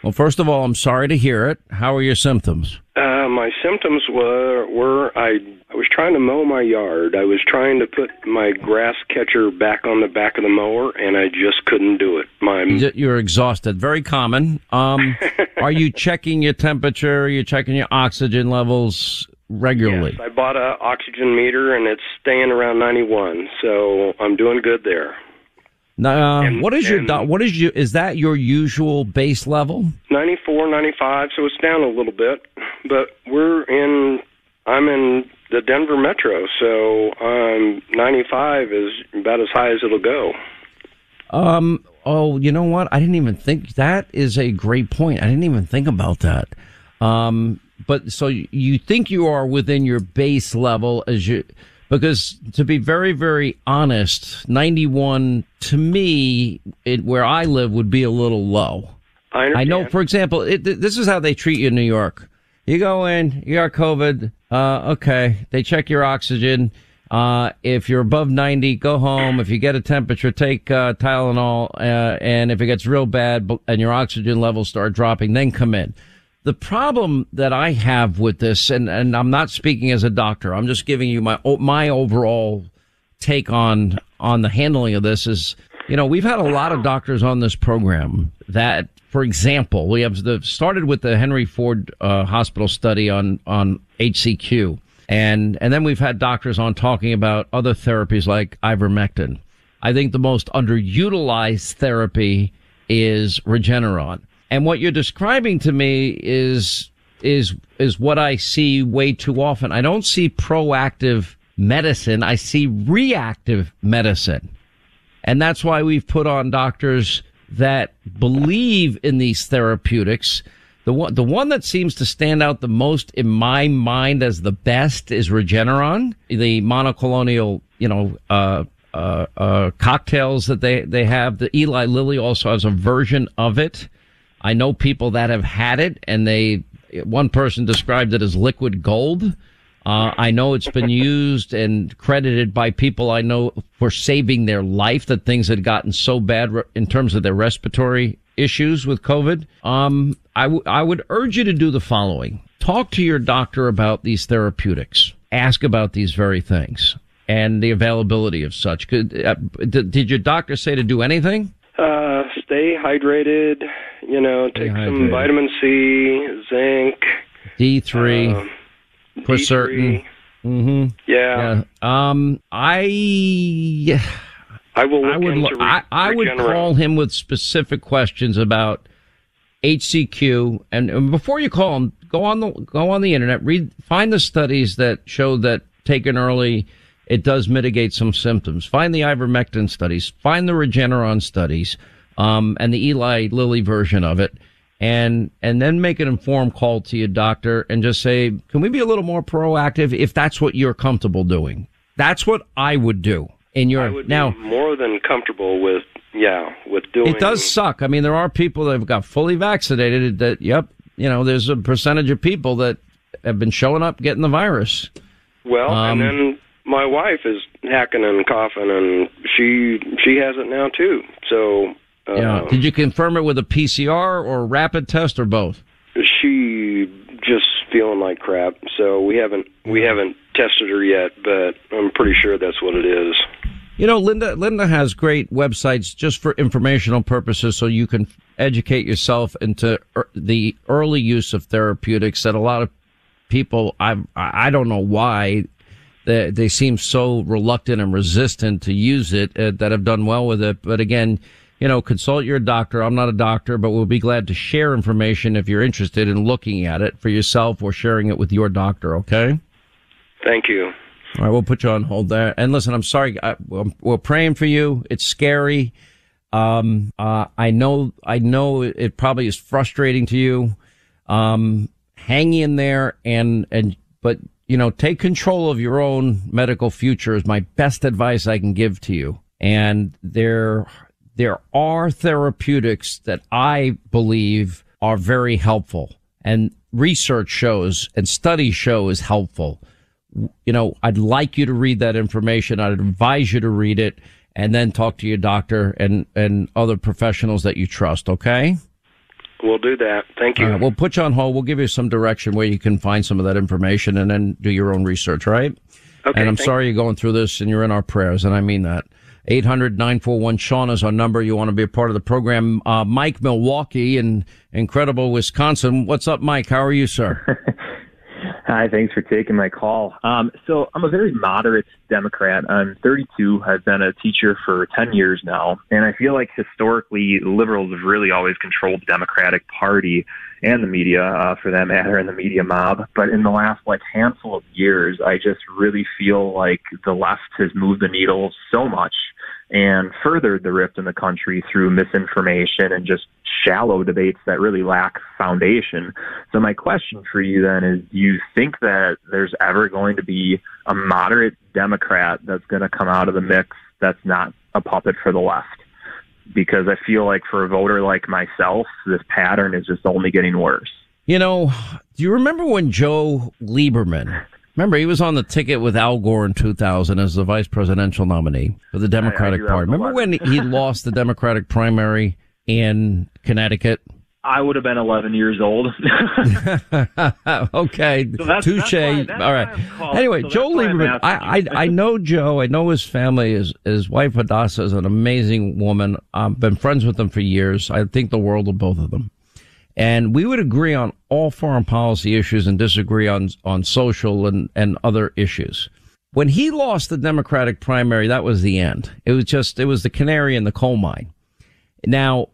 Speaker 7: Well, first of all, I'm sorry to hear it. How are your symptoms?
Speaker 19: Uh, my symptoms were were I I was trying to mow my yard. I was trying to put my grass catcher back on the back of the mower, and I just couldn't do it. My
Speaker 7: You're exhausted. Very common. Um, are you checking your temperature? Are you checking your oxygen levels? regularly.
Speaker 19: Yes, I bought a oxygen meter and it's staying around 91, so I'm doing good there.
Speaker 7: Now, uh, what is your
Speaker 19: and-
Speaker 7: what is your is that your usual base level?
Speaker 19: 94, 95, so it's down a little bit, but we're in. I'm in the Denver metro, so um, 95 is about as high as it'll go.
Speaker 7: Um. Oh, you know what? I didn't even think that is a great point. I didn't even think about that. Um. But so you think you are within your base level as you, because to be very, very honest, 91 to me, it, where I live would be a little low.
Speaker 19: I
Speaker 7: I know, for example, it, this is how they treat you in New York. You go in, you got COVID. Uh, okay. They check your oxygen. Uh, if you're above 90, go home. If you get a temperature, take, uh, Tylenol. Uh, and if it gets real bad and your oxygen levels start dropping, then come in. The problem that I have with this, and, and I'm not speaking as a doctor, I'm just giving you my, my overall take on on the handling of this is you know we've had a lot of doctors on this program that for example we have the started with the henry ford uh, hospital study on on hcq and and then we've had doctors on talking about other therapies like ivermectin. I think the most underutilized therapy is regeneron and what you're describing to me is is is what I see way too often. I don't see proactive medicine. I see reactive medicine. And that's why we've put on doctors that believe in these therapeutics. The one, the one that seems to stand out the most in my mind as the best is Regeneron, the monoclonal, you know, uh, uh, uh, cocktails that they, they have. The Eli Lilly also has a version of it. I know people that have had it and they, one person described it as liquid gold. Uh, I know it's been used and credited by people I know for saving their life that things had gotten so bad re- in terms of their respiratory issues with COVID. Um, I, w- I would urge you to do the following. Talk to your doctor about these therapeutics. Ask about these very things and the availability of such. Could, uh, did, did your doctor say to do anything?
Speaker 19: Uh, stay hydrated. You know, take some vitamin C, zinc.
Speaker 7: D3
Speaker 19: uh,
Speaker 7: for
Speaker 19: D3.
Speaker 7: certain. Mm-hmm.
Speaker 19: Yeah.
Speaker 7: Yeah. Um, I.
Speaker 19: I will
Speaker 7: I would.
Speaker 19: into
Speaker 7: I, I would call him with specific questions about HCQ, and, and before you call him, go on the go on the internet, read, find the studies that show that taken early, it does mitigate some symptoms. Find the ivermectin studies, find the Regeneron studies, um, and the Eli Lilly version of it. And, and then make an informed call to your doctor and just say, can we be a little more proactive if that's what you're comfortable doing? That's what I would do in your,
Speaker 19: I would
Speaker 7: now,
Speaker 19: be more than comfortable with, yeah, with doing.
Speaker 7: it does suck. I mean, there are people that have got fully vaccinated that, yep, you know, there's a percentage of people that have been showing up getting the virus.
Speaker 19: Well,
Speaker 7: Um,
Speaker 19: and then my wife is hacking and coughing, and she she has it now too. So uh,
Speaker 7: yeah. Did you confirm it with a PCR or a rapid test or both?
Speaker 19: she just feeling like crap. So we haven't we haven't tested her yet, but I'm pretty sure that's what it is.
Speaker 7: You know, Linda, Linda has great websites just for informational purposes so you can educate yourself into er, the early use of therapeutics that a lot of people, I, I don't know why they, they seem so reluctant and resistant to use it uh, that have done well with it. But again, you know, consult your doctor. I'm not a doctor, but we'll be glad to share information if you're interested in looking at it for yourself or sharing it with your doctor. Okay.
Speaker 19: Thank you.
Speaker 7: All right, we'll put you on hold there. And listen, I'm sorry. I, we're, we're praying for you. It's scary. Um, uh, I know, I know it probably is frustrating to you. Um, hang in there and, and, but, you know, take control of your own medical future is my best advice I can give to you. And there, there are therapeutics that I believe are very helpful and research shows and studies show is helpful you know, I'd like you to read that information. I'd advise you to read it and then talk to your doctor and, and other professionals that you trust. Okay.
Speaker 19: We'll do that. Thank you.
Speaker 7: Right, we'll put you on hold. We'll give you some direction where you can find some of that information and then do your own research. Right.
Speaker 19: Okay,
Speaker 7: And I'm sorry you're going through this and you're in our prayers. And I mean that. 800 941 Sean is our number. You want to be a part of the program. Uh, Mike Milwaukee in incredible Wisconsin. What's up, Mike? How are you, sir?
Speaker 20: Hi, thanks for taking my call. Um, so I'm a very moderate Democrat. I'm 32. I've been a teacher for 10 years now, and I feel like historically liberals have really always controlled the Democratic Party and the media, uh, for that matter, and the media mob. But in the last like handful of years, I just really feel like the left has moved the needle so much and furthered the rift in the country through misinformation and just shallow debates that really lack foundation. So my question for you then is, do you think that there's ever going to be a moderate Democrat that's going to come out of the mix that's not a puppet for the left? Because I feel like for a voter like myself, this pattern is just only getting worse.
Speaker 7: You know, do you remember when Joe Lieberman, remember he was on the ticket with Al Gore in 2000 as the vice presidential nominee for the Democratic
Speaker 20: do
Speaker 7: Party? Remember when he lost the Democratic primary in Connecticut?
Speaker 20: I would have been 11 years old.
Speaker 7: okay,
Speaker 20: So
Speaker 7: touche.
Speaker 20: that's why- that's
Speaker 7: All right.
Speaker 20: why I'm calling.
Speaker 7: Anyway,
Speaker 20: So
Speaker 7: Joe Lieberman. I, I I know Joe. I know his family. His his wife Hadassah is an amazing woman. I've been friends with them for years. I think the world of both of them. And we would agree on all foreign policy issues and disagree on on social and and other issues. When he lost the Democratic primary, that was the end. It was just it was the canary in the coal mine. Now,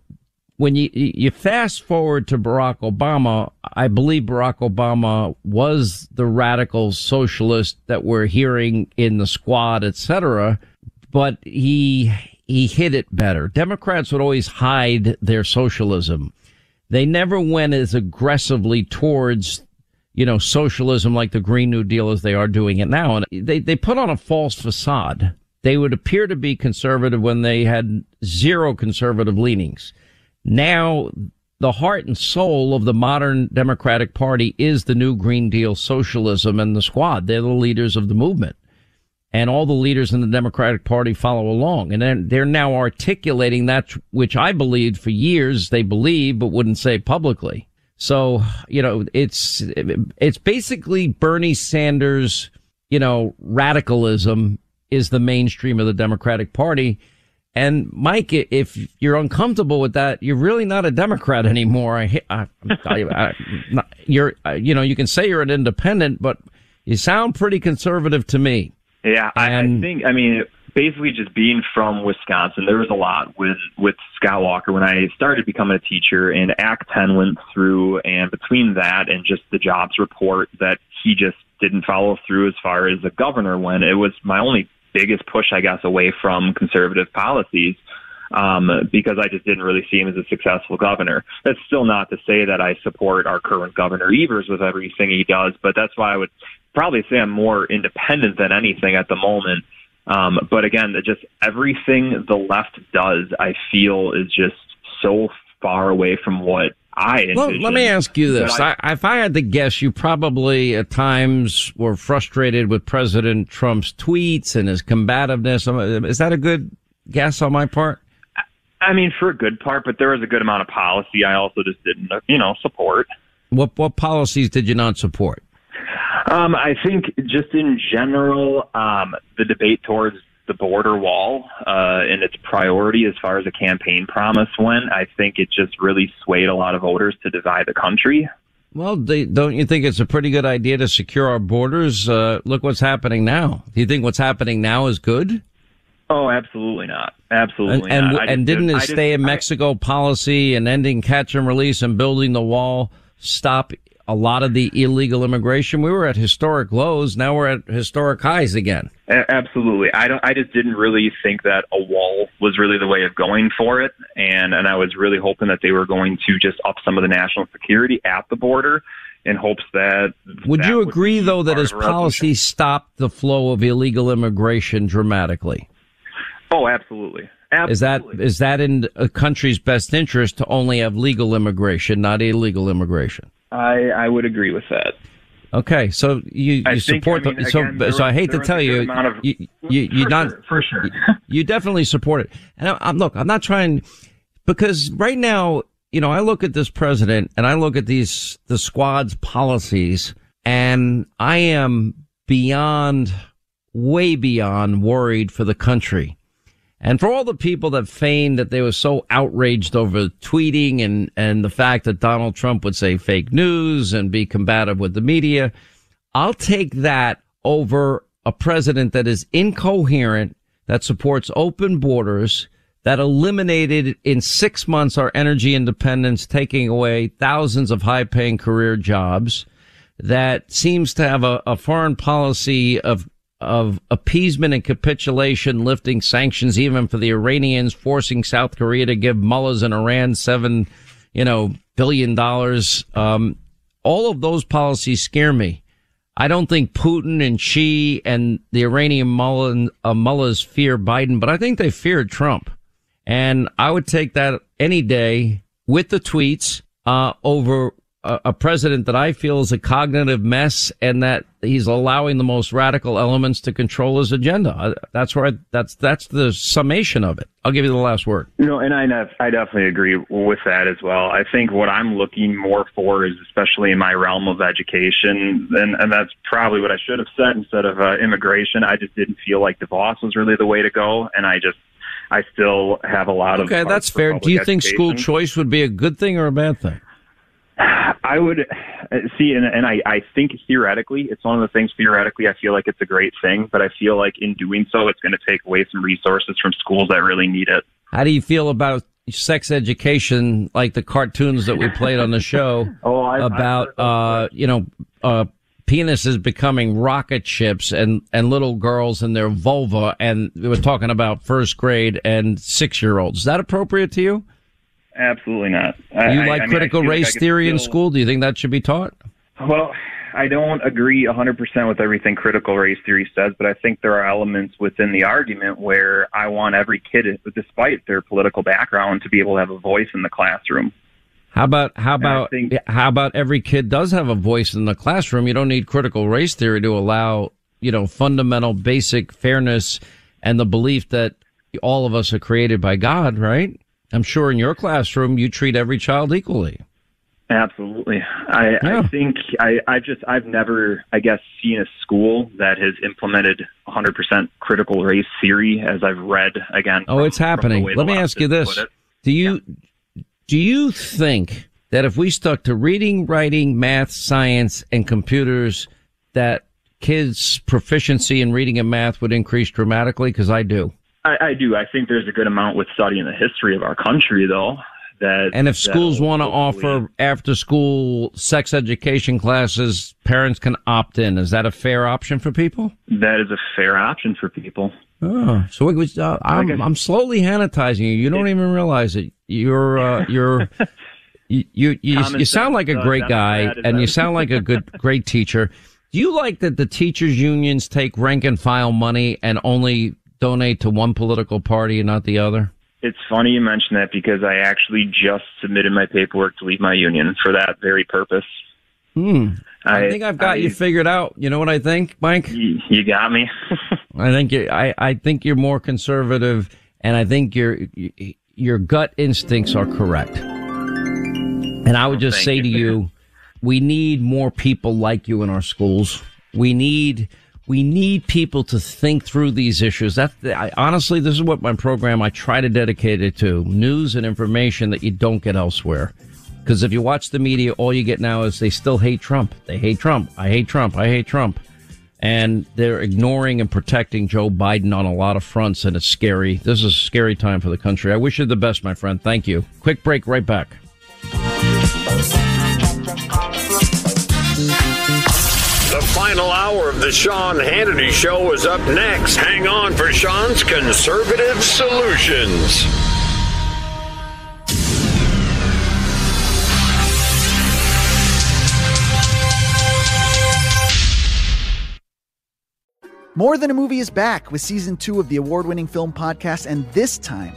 Speaker 7: when you you fast forward to Barack Obama, I believe Barack Obama was the radical socialist that we're hearing in the squad, etc. But he he hid it better. Democrats would always hide their socialism. They never went as aggressively towards you know socialism like the Green New Deal as they are doing it now, and they they put on a false facade. They would appear to be conservative when they had zero conservative leanings. Now, the heart and soul of the modern Democratic Party is the new Green Deal socialism and the squad. They're the leaders of the movement. And all the leaders in the Democratic Party follow along. And then they're now articulating that which I believed for years they believe, but wouldn't say publicly. So, you know, it's, it's basically Bernie Sanders, you know, radicalism is the mainstream of the Democratic Party. And Mike, if you're uncomfortable with that, you're really not a Democrat anymore. I, I, I, I you're, you know, you can say you're an independent, but you sound pretty conservative to me.
Speaker 20: Yeah, I, I think I mean basically just being from Wisconsin, there was a lot with with Scott Walker when I started becoming a teacher, and Act Ten went through, and between that and just the jobs report that he just didn't follow through as far as the governor went, it was my only biggest push, I guess, away from conservative policies. Um, because I just didn't really see him as a successful governor. That's still not to say that I support our current governor Evers with everything he does, but that's why I would probably say I'm more independent than anything at the moment. Um, but again, just everything the left does, I feel is just so far away from what I
Speaker 7: Well, let me ask you this.
Speaker 20: that
Speaker 7: I, if I had to guess, you probably at times were frustrated with President Trump's tweets and his combativeness. Um, Is that a good guess on my part?
Speaker 20: I mean, for a good part, but there was a good amount of policy I also just didn't, you know, support.
Speaker 7: What what policies did you not support?
Speaker 20: Um, I think just in general, um, the debate towards the border wall uh, and its priority as far as a campaign promise went, I think it just really swayed a lot of voters to divide the country.
Speaker 7: Well, they, don't you think it's a pretty good idea to secure our borders? Uh, look what's happening now. Do you think what's happening now is good?
Speaker 20: Oh, absolutely not. Absolutely
Speaker 7: And and,
Speaker 20: not. I
Speaker 7: and didn't
Speaker 20: I
Speaker 7: the
Speaker 20: just-
Speaker 7: stay in Mexico policy and ending catch and release and building the wall stop a lot of the illegal immigration? We were at historic lows. Now we're at historic highs again.
Speaker 20: Absolutely. I don't. I just didn't really think that a wall was really the way of going for it, and and I was really hoping that they were going to just up some of the national security at the border in hopes that.
Speaker 7: Would
Speaker 20: that
Speaker 7: you agree, though, that his policy stopped the flow of illegal immigration dramatically?
Speaker 20: Oh, absolutely. absolutely.
Speaker 7: Is that is that in a country's best interest to only have legal immigration, not illegal immigration?
Speaker 20: I I would agree with that.
Speaker 7: Okay, so you, you
Speaker 20: think,
Speaker 7: support
Speaker 20: I mean,
Speaker 7: the so
Speaker 20: again, there
Speaker 7: so I hate to tell you,
Speaker 20: of-
Speaker 7: you you you
Speaker 20: For
Speaker 7: not
Speaker 20: sure, for sure.
Speaker 7: you definitely support it. And I, I'm look, I'm not trying because right now, you know, I look at this president and I look at these the squad's policies, and I am beyond, way beyond worried for the country. And for all the people that feigned that they were so outraged over tweeting and, and the fact that Donald Trump would say fake news and be combative with the media, I'll take that over a president that is incoherent, that supports open borders, that eliminated in six months our energy independence, taking away thousands of high paying career jobs, that seems to have a, a foreign policy of of appeasement and capitulation, lifting sanctions even for the Iranians, forcing South Korea to give mullahs in Iran seven, you know, billion dollars. Um, all of those policies scare me. I don't think Putin and Xi and the Iranian mullah, uh, mullahs fear Biden, but I think they fear Trump. And I would take that any day with the tweets, uh, over a, a president that I feel is a cognitive mess and that he's allowing the most radical elements to control his agenda. That's where I, that's, that's the summation of it. I'll give you the last word.
Speaker 20: No, and I I definitely agree with that as well. I think what I'm looking more for is, especially in my realm of education, and and that's probably what I should have said instead of uh, immigration. I just didn't feel like DeVos was really the way to go, and I just I still have a lot of
Speaker 7: Okay, that's fair. Do you think school choice would be a good thing or a bad thing?
Speaker 20: I would uh, see, and, and I, I think theoretically, it's one of the things theoretically I feel like it's a great thing, but I feel like in doing so, it's going to take away some resources from schools that really need it.
Speaker 7: How do you feel about sex education, like the cartoons that we played on the show
Speaker 20: Oh, I-
Speaker 7: about, uh, you know, uh, penises becoming rocket ships and, and little girls and their vulva. And we were talking about first grade and six year olds. Is that appropriate to you?
Speaker 20: Absolutely not. I-
Speaker 7: you like
Speaker 20: I mean, I
Speaker 7: critical
Speaker 20: feel like
Speaker 7: race theory in school? Do you think that should be taught?
Speaker 20: Well, I don't agree 100% with everything critical race theory says, but I think there are elements within the argument where I want every kid, despite their political background, to be able to have a voice in the classroom.
Speaker 7: How about how about
Speaker 20: think-
Speaker 7: how about every kid does have a voice in the classroom? You don't need critical race theory to allow you know fundamental basic fairness and the belief that all of us are created by God, right? I'm sure in your classroom you treat every child equally.
Speaker 20: Absolutely. I, I think I, I just, I've never, I guess, seen a school that has implemented 100% critical race theory as I've read again.
Speaker 7: Oh, it's happening. Let me ask you this. Do you do you think that if we stuck to reading, writing, math, science, and computers, that kids' proficiency in reading and math would increase dramatically? Because I do.
Speaker 20: I, I do. I think there's a good amount with studying the history of our country, though. That
Speaker 7: And if schools want to offer after school sex education classes, parents can opt in. Is that a fair option for people?
Speaker 20: that is a fair option for people.
Speaker 7: Oh, so it was, uh, I'm, I'm slowly Hannitizing you. You don't even realize it. You're, uh, you're, you, you, you, you sound like a
Speaker 20: uh,
Speaker 7: great guy and you sound like a good, great teacher. Do you like that the teachers unions take rank and file money and only donate to one political party and not the other?
Speaker 20: It's funny you mention that because I actually just submitted my paperwork to leave my union for that very purpose.
Speaker 7: Hmm. I,
Speaker 20: I-
Speaker 7: think I've got
Speaker 20: I-
Speaker 7: you figured out. You know what I think, Mike?
Speaker 20: You, you got me.
Speaker 7: I think you, I, I think you're more conservative, and I think your your gut instincts are correct. And I would just
Speaker 20: thank
Speaker 7: say
Speaker 20: you.
Speaker 7: to you, we need more people like you in our schools. We need we need people to think through these issues. That I, honestly, this is what my program I try to dedicate it to: news and information that you don't get elsewhere. Because if you watch the media, all you get now is they still hate Trump. They hate Trump. I hate Trump. I hate Trump. And they're ignoring and protecting Joe Biden on a lot of fronts, and it's scary. This is a scary time for the country. I wish you the best, my friend. Thank you. Quick break, right back.
Speaker 6: Final hour of the Sean Hannity Show is up next. Hang on for Sean's conservative solutions.
Speaker 9: More Than a Movie is back with season two of the award winning film podcast, and this time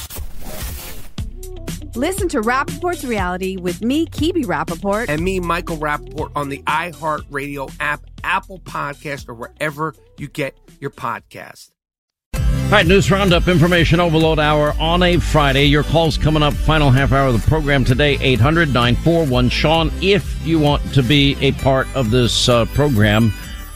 Speaker 2: Listen to Rapaport's reality with me, Kibi Rapaport.
Speaker 1: And me, Michael Rapaport, on the iHeartRadio app, Apple Podcast, or wherever you get your podcast.
Speaker 7: All right, news roundup, information overload hour on a Friday. Your calls coming up, final half hour of the program today, 800 941 Sean, if you want to be a part of this uh, program.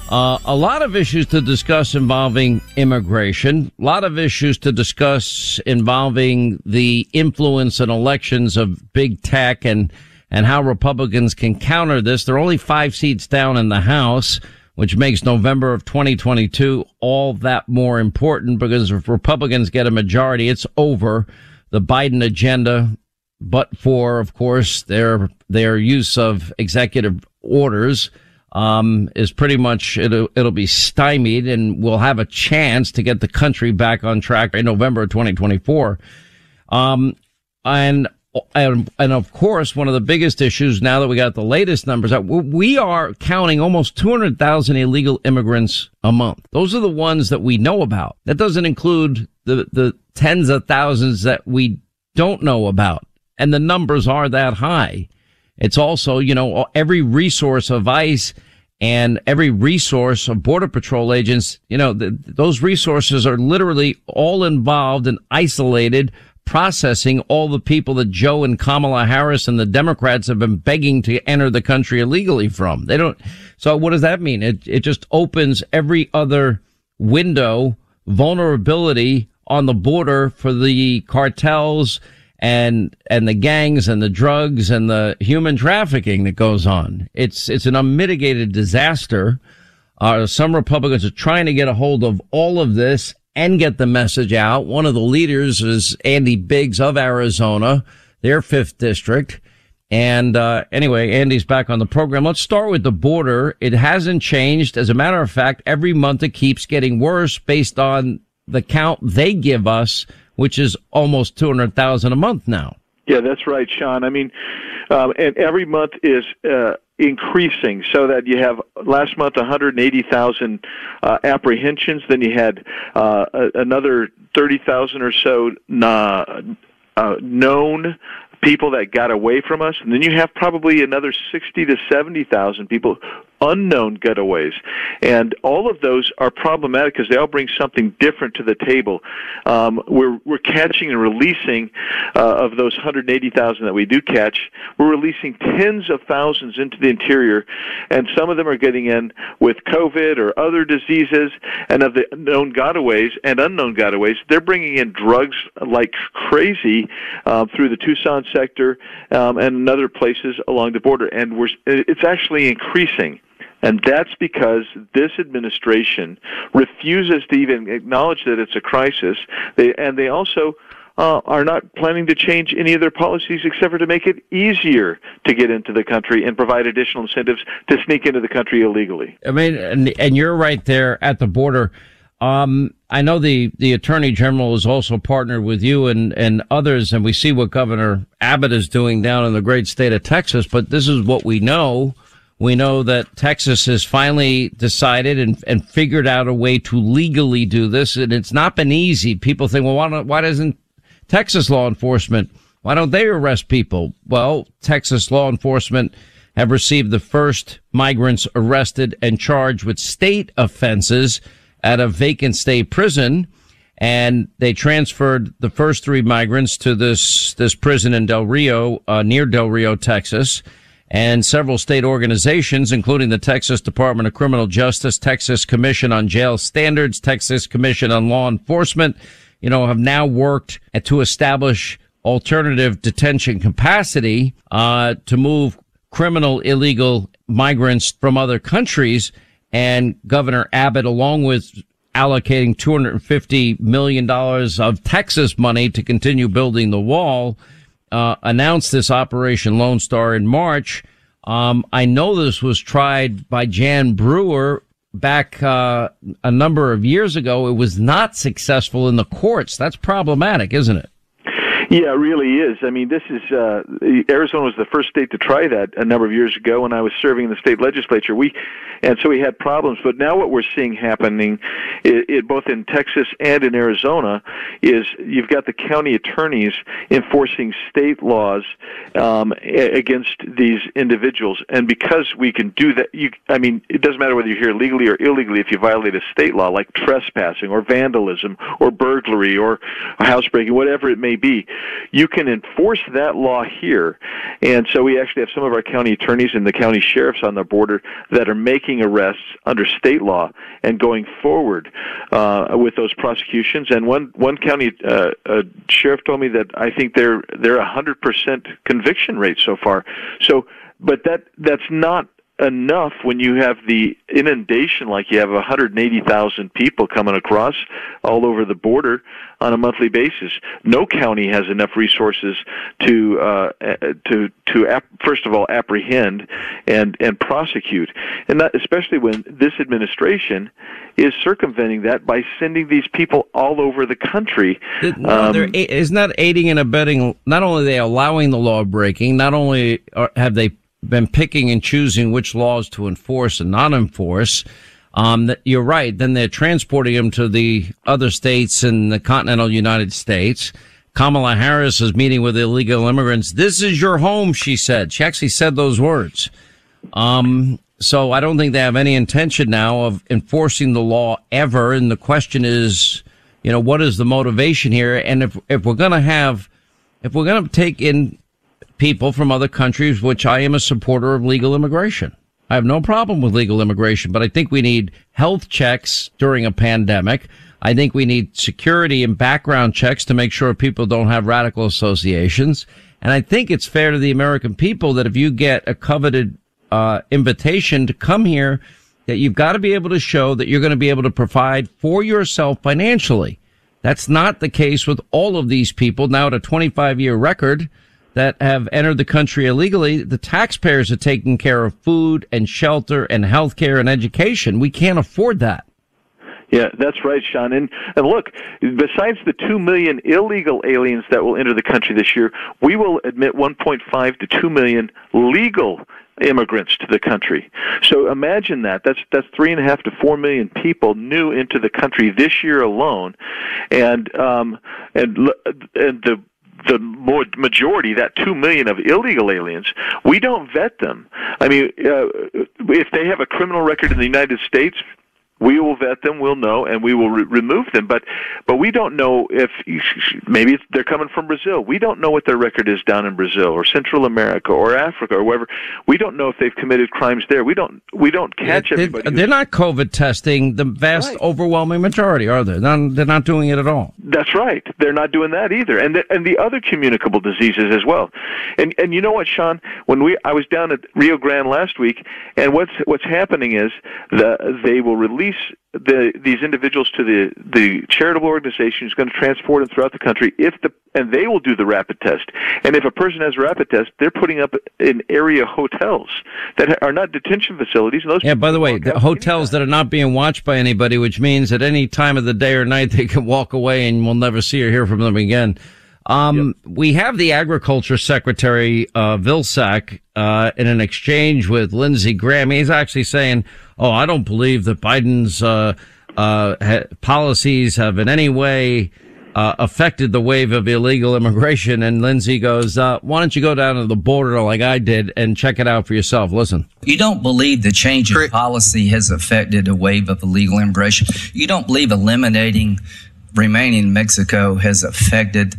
Speaker 7: Uh, a lot of issues to discuss involving immigration, a lot of issues to discuss involving the influence in elections of big tech and, and how Republicans can counter this. They're only five seats down in the House which makes November of 2022 all that more important because if Republicans get a majority, it's over the Biden agenda, but for, of course, their, their use of executive orders, um, is pretty much, it'll, it'll be stymied and we'll have a chance to get the country back on track in November of 2024. Um, and and, and of course, one of the biggest issues now that we got the latest numbers out, we are counting almost 200,000 illegal immigrants a month. Those are the ones that we know about. That doesn't include the, the tens of thousands that we don't know about. And the numbers are that high. It's also, you know, every resource of ICE and every resource of Border Patrol agents, you know, those resources are literally all involved and isolated processing all the people that Joe and Kamala Harris and the Democrats have been begging to enter the country illegally from. They don't. So what does that mean? It, it just opens every other window, vulnerability on the border for the cartels and, and the gangs and the drugs and the human trafficking that goes on. It's, it's an unmitigated disaster. Uh, some Republicans are trying to get a hold of all of this and get the message out. One of the leaders is Andy Biggs of Arizona, their fifth district. And uh, anyway, Andy's back on the program. Let's start with the border. It hasn't changed. As a matter of fact, every month it keeps getting worse based on the count they give us, which is almost 200,000 a month now.
Speaker 21: Yeah, that's right, Sean. I mean, um, and every month is uh, increasing so that you have last month 180,000 uh, apprehensions, then you had uh, another 30,000 or so uh, uh, known people that got away from us, and then you have probably another 60 to 70,000 people unknown getaways. And all of those are problematic because they all bring something different to the table. Um, we're, we're catching and releasing uh, of those 180,000 that we do catch, we're releasing tens of thousands into the interior, and some of them are getting in with COVID or other diseases. And of the known gotaways and unknown gotaways, they're bringing in drugs like crazy uh, through the Tucson sector um, and other places along the border. And we're, it's actually increasing. And that's because this administration refuses to even acknowledge that it's a crisis. They, and they also uh, are not planning to change any of their policies except for to make it easier to get into the country and provide additional incentives to sneak into the country illegally.
Speaker 7: I mean, and, and you're right there at the border. Um, I know the, the attorney general is also partnered with you and, and others, and we see what Governor Abbott is doing down in the great state of Texas, but this is what we know. We know that Texas has finally decided and, and figured out a way to legally do this, and it's not been easy. People think, well, why, don't, why doesn't Texas law enforcement, why don't they arrest people? Well, Texas law enforcement have received the first migrants arrested and charged with state offenses at a vacant state prison. And they transferred the first three migrants to this, this prison in Del Rio, uh, near Del Rio, Texas and several state organizations, including the Texas Department of Criminal Justice, Texas Commission on Jail Standards, Texas Commission on Law Enforcement, you know, have now worked to establish alternative detention capacity uh, to move criminal illegal migrants from other countries. And Governor Abbott, along with allocating $250 million of Texas money to continue building the wall, uh, announced this Operation Lone Star in March. Um, I know this was tried by Jan Brewer back uh, a number of years ago. It was not successful in the courts. That's problematic, isn't it?
Speaker 21: Yeah, it really is. I mean, this is uh, Arizona was the first state to try that a number of years ago when I was serving in the state legislature. We, and so we had problems. But now what we're seeing happening, it, it, both in Texas and in Arizona, is you've got the county attorneys enforcing state laws um, against these individuals, and because we can do that, you, I mean, it doesn't matter whether you're here legally or illegally. If you violate a state law like trespassing or vandalism or burglary or housebreaking, whatever it may be you can enforce that law here. And so we actually have some of our county attorneys and the county sheriffs on the border that are making arrests under state law and going forward uh, with those prosecutions. And one one county uh, uh, sheriff told me that I think they're they're a hundred percent conviction rate so far. So, but that that's not enough when you have the inundation like you have 180,000 people coming across all over the border on a monthly basis. No county has enough resources to uh, to to ap- first of all apprehend and and prosecute, and that, especially when this administration is circumventing that by sending these people all over the country.
Speaker 7: No, um, isn't aiding and abetting? Not only are they allowing the law breaking, not only are, have they been picking and choosing which laws to enforce and not enforce. Um, you're right. Then they're transporting them to the other states in the continental United States. Kamala Harris is meeting with illegal immigrants. This is your home, she said. She actually said those words. Um, so I don't think they have any intention now of enforcing the law ever. And the question is, you know, what is the motivation here? And if, if we're going to have, if we're going to take in people from other countries, which I am a supporter of legal immigration. I have no problem with legal immigration, but I think we need health checks during a pandemic. I think we need security and background checks to make sure people don't have radical associations. And I think it's fair to the American people that if you get a coveted uh, invitation to come here, that you've got to be able to show that you're going to be able to provide for yourself financially. That's not the case with all of these people now at a 25 year record that have entered the country illegally, the taxpayers are taking care of food and shelter and health care and education. We can't afford that.
Speaker 21: Yeah, that's right, Sean. And, and look, besides the 2 million illegal aliens that will enter the country this year, we will admit 1.5 to 2 million legal immigrants to the country. So imagine that. That's that's three and a half to four million people new into the country this year alone, and um, and and the the more majority, that two million of illegal aliens, we don't vet them. I mean, uh, if they have a criminal record in the United States, we will vet them, we'll know, and we will re- remove them. But but we don't know if maybe they're coming from Brazil. We don't know what their record is down in Brazil or Central America or Africa or wherever. We don't know if they've committed crimes there. We don't we don't catch
Speaker 7: They-
Speaker 21: everybody.
Speaker 7: They're not COVID testing the vast
Speaker 21: Right.
Speaker 7: overwhelming majority, are they? They're not, they're not doing it at all.
Speaker 21: That's right. They're not doing that either, and the, and the other communicable diseases as well. And and you know what, Sean? When we I was down at Rio Grande last week, and what's what's happening is the they will release the these individuals to the the charitable organization who's going to transport them throughout the country. If the and they will do the rapid test. And if a person has a rapid test, they're putting up in area hotels that are not detention facilities. And those
Speaker 7: Yeah, by the way, the hotels that are not being watched by anybody, which means at any time of the day or night they can walk away and we'll never see or hear from them again. Um, we have the agriculture secretary, uh, Vilsack, uh, in an exchange with Lindsey Graham. He's actually saying, Oh, I don't believe that Biden's, uh, uh, ha- policies have in any way, uh, affected the wave of illegal immigration. And Lindsey goes, uh, why don't you go down to the border like I did and check it out for yourself? Listen.
Speaker 22: You don't believe the change of policy has affected a wave of illegal immigration. You don't believe eliminating remaining in Mexico has affected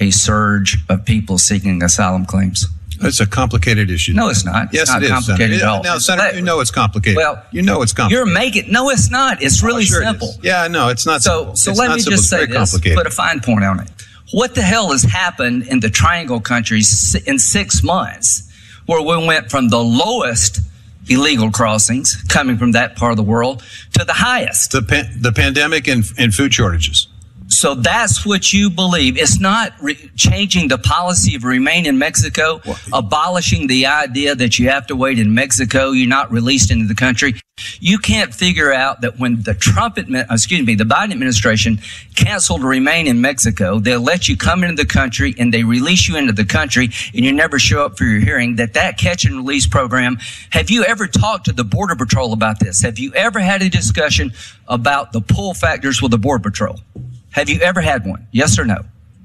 Speaker 22: a surge of people seeking asylum claims.
Speaker 23: It's a complicated issue.
Speaker 22: No, it's not. It's
Speaker 23: Yes,
Speaker 22: not
Speaker 23: it is.
Speaker 22: complicated
Speaker 23: Senator.
Speaker 22: at all.
Speaker 23: Now, Senator, you know it's complicated.
Speaker 22: Well,
Speaker 23: you know it's complicated.
Speaker 22: You're making no, it's not. It's oh, really
Speaker 23: sure
Speaker 22: simple.
Speaker 23: is. Yeah, no, it's not.
Speaker 22: So,
Speaker 23: simple.
Speaker 22: so
Speaker 23: It's
Speaker 22: let
Speaker 23: not
Speaker 22: me
Speaker 23: simple.
Speaker 22: just say this. Put a fine point on it. What the hell has happened in the Triangle countries in six months, where we went from the lowest illegal crossings coming from that part of the world to the highest?
Speaker 23: The pan- the pandemic and, and food shortages.
Speaker 22: So that's what you believe. It's not re- changing the policy of remain in Mexico, abolishing the idea that you have to wait in Mexico, you're not released into the country. You can't figure out that when the Trump, admi- uh, excuse me, the Biden administration canceled remain in Mexico, they'll let you come into the country and they release you into the country and you never show up for your hearing. That that catch and release program. Have you ever talked to the Border Patrol about this? Have you ever had a discussion about the pull factors with the Border Patrol? Have you ever had one? Yes or no?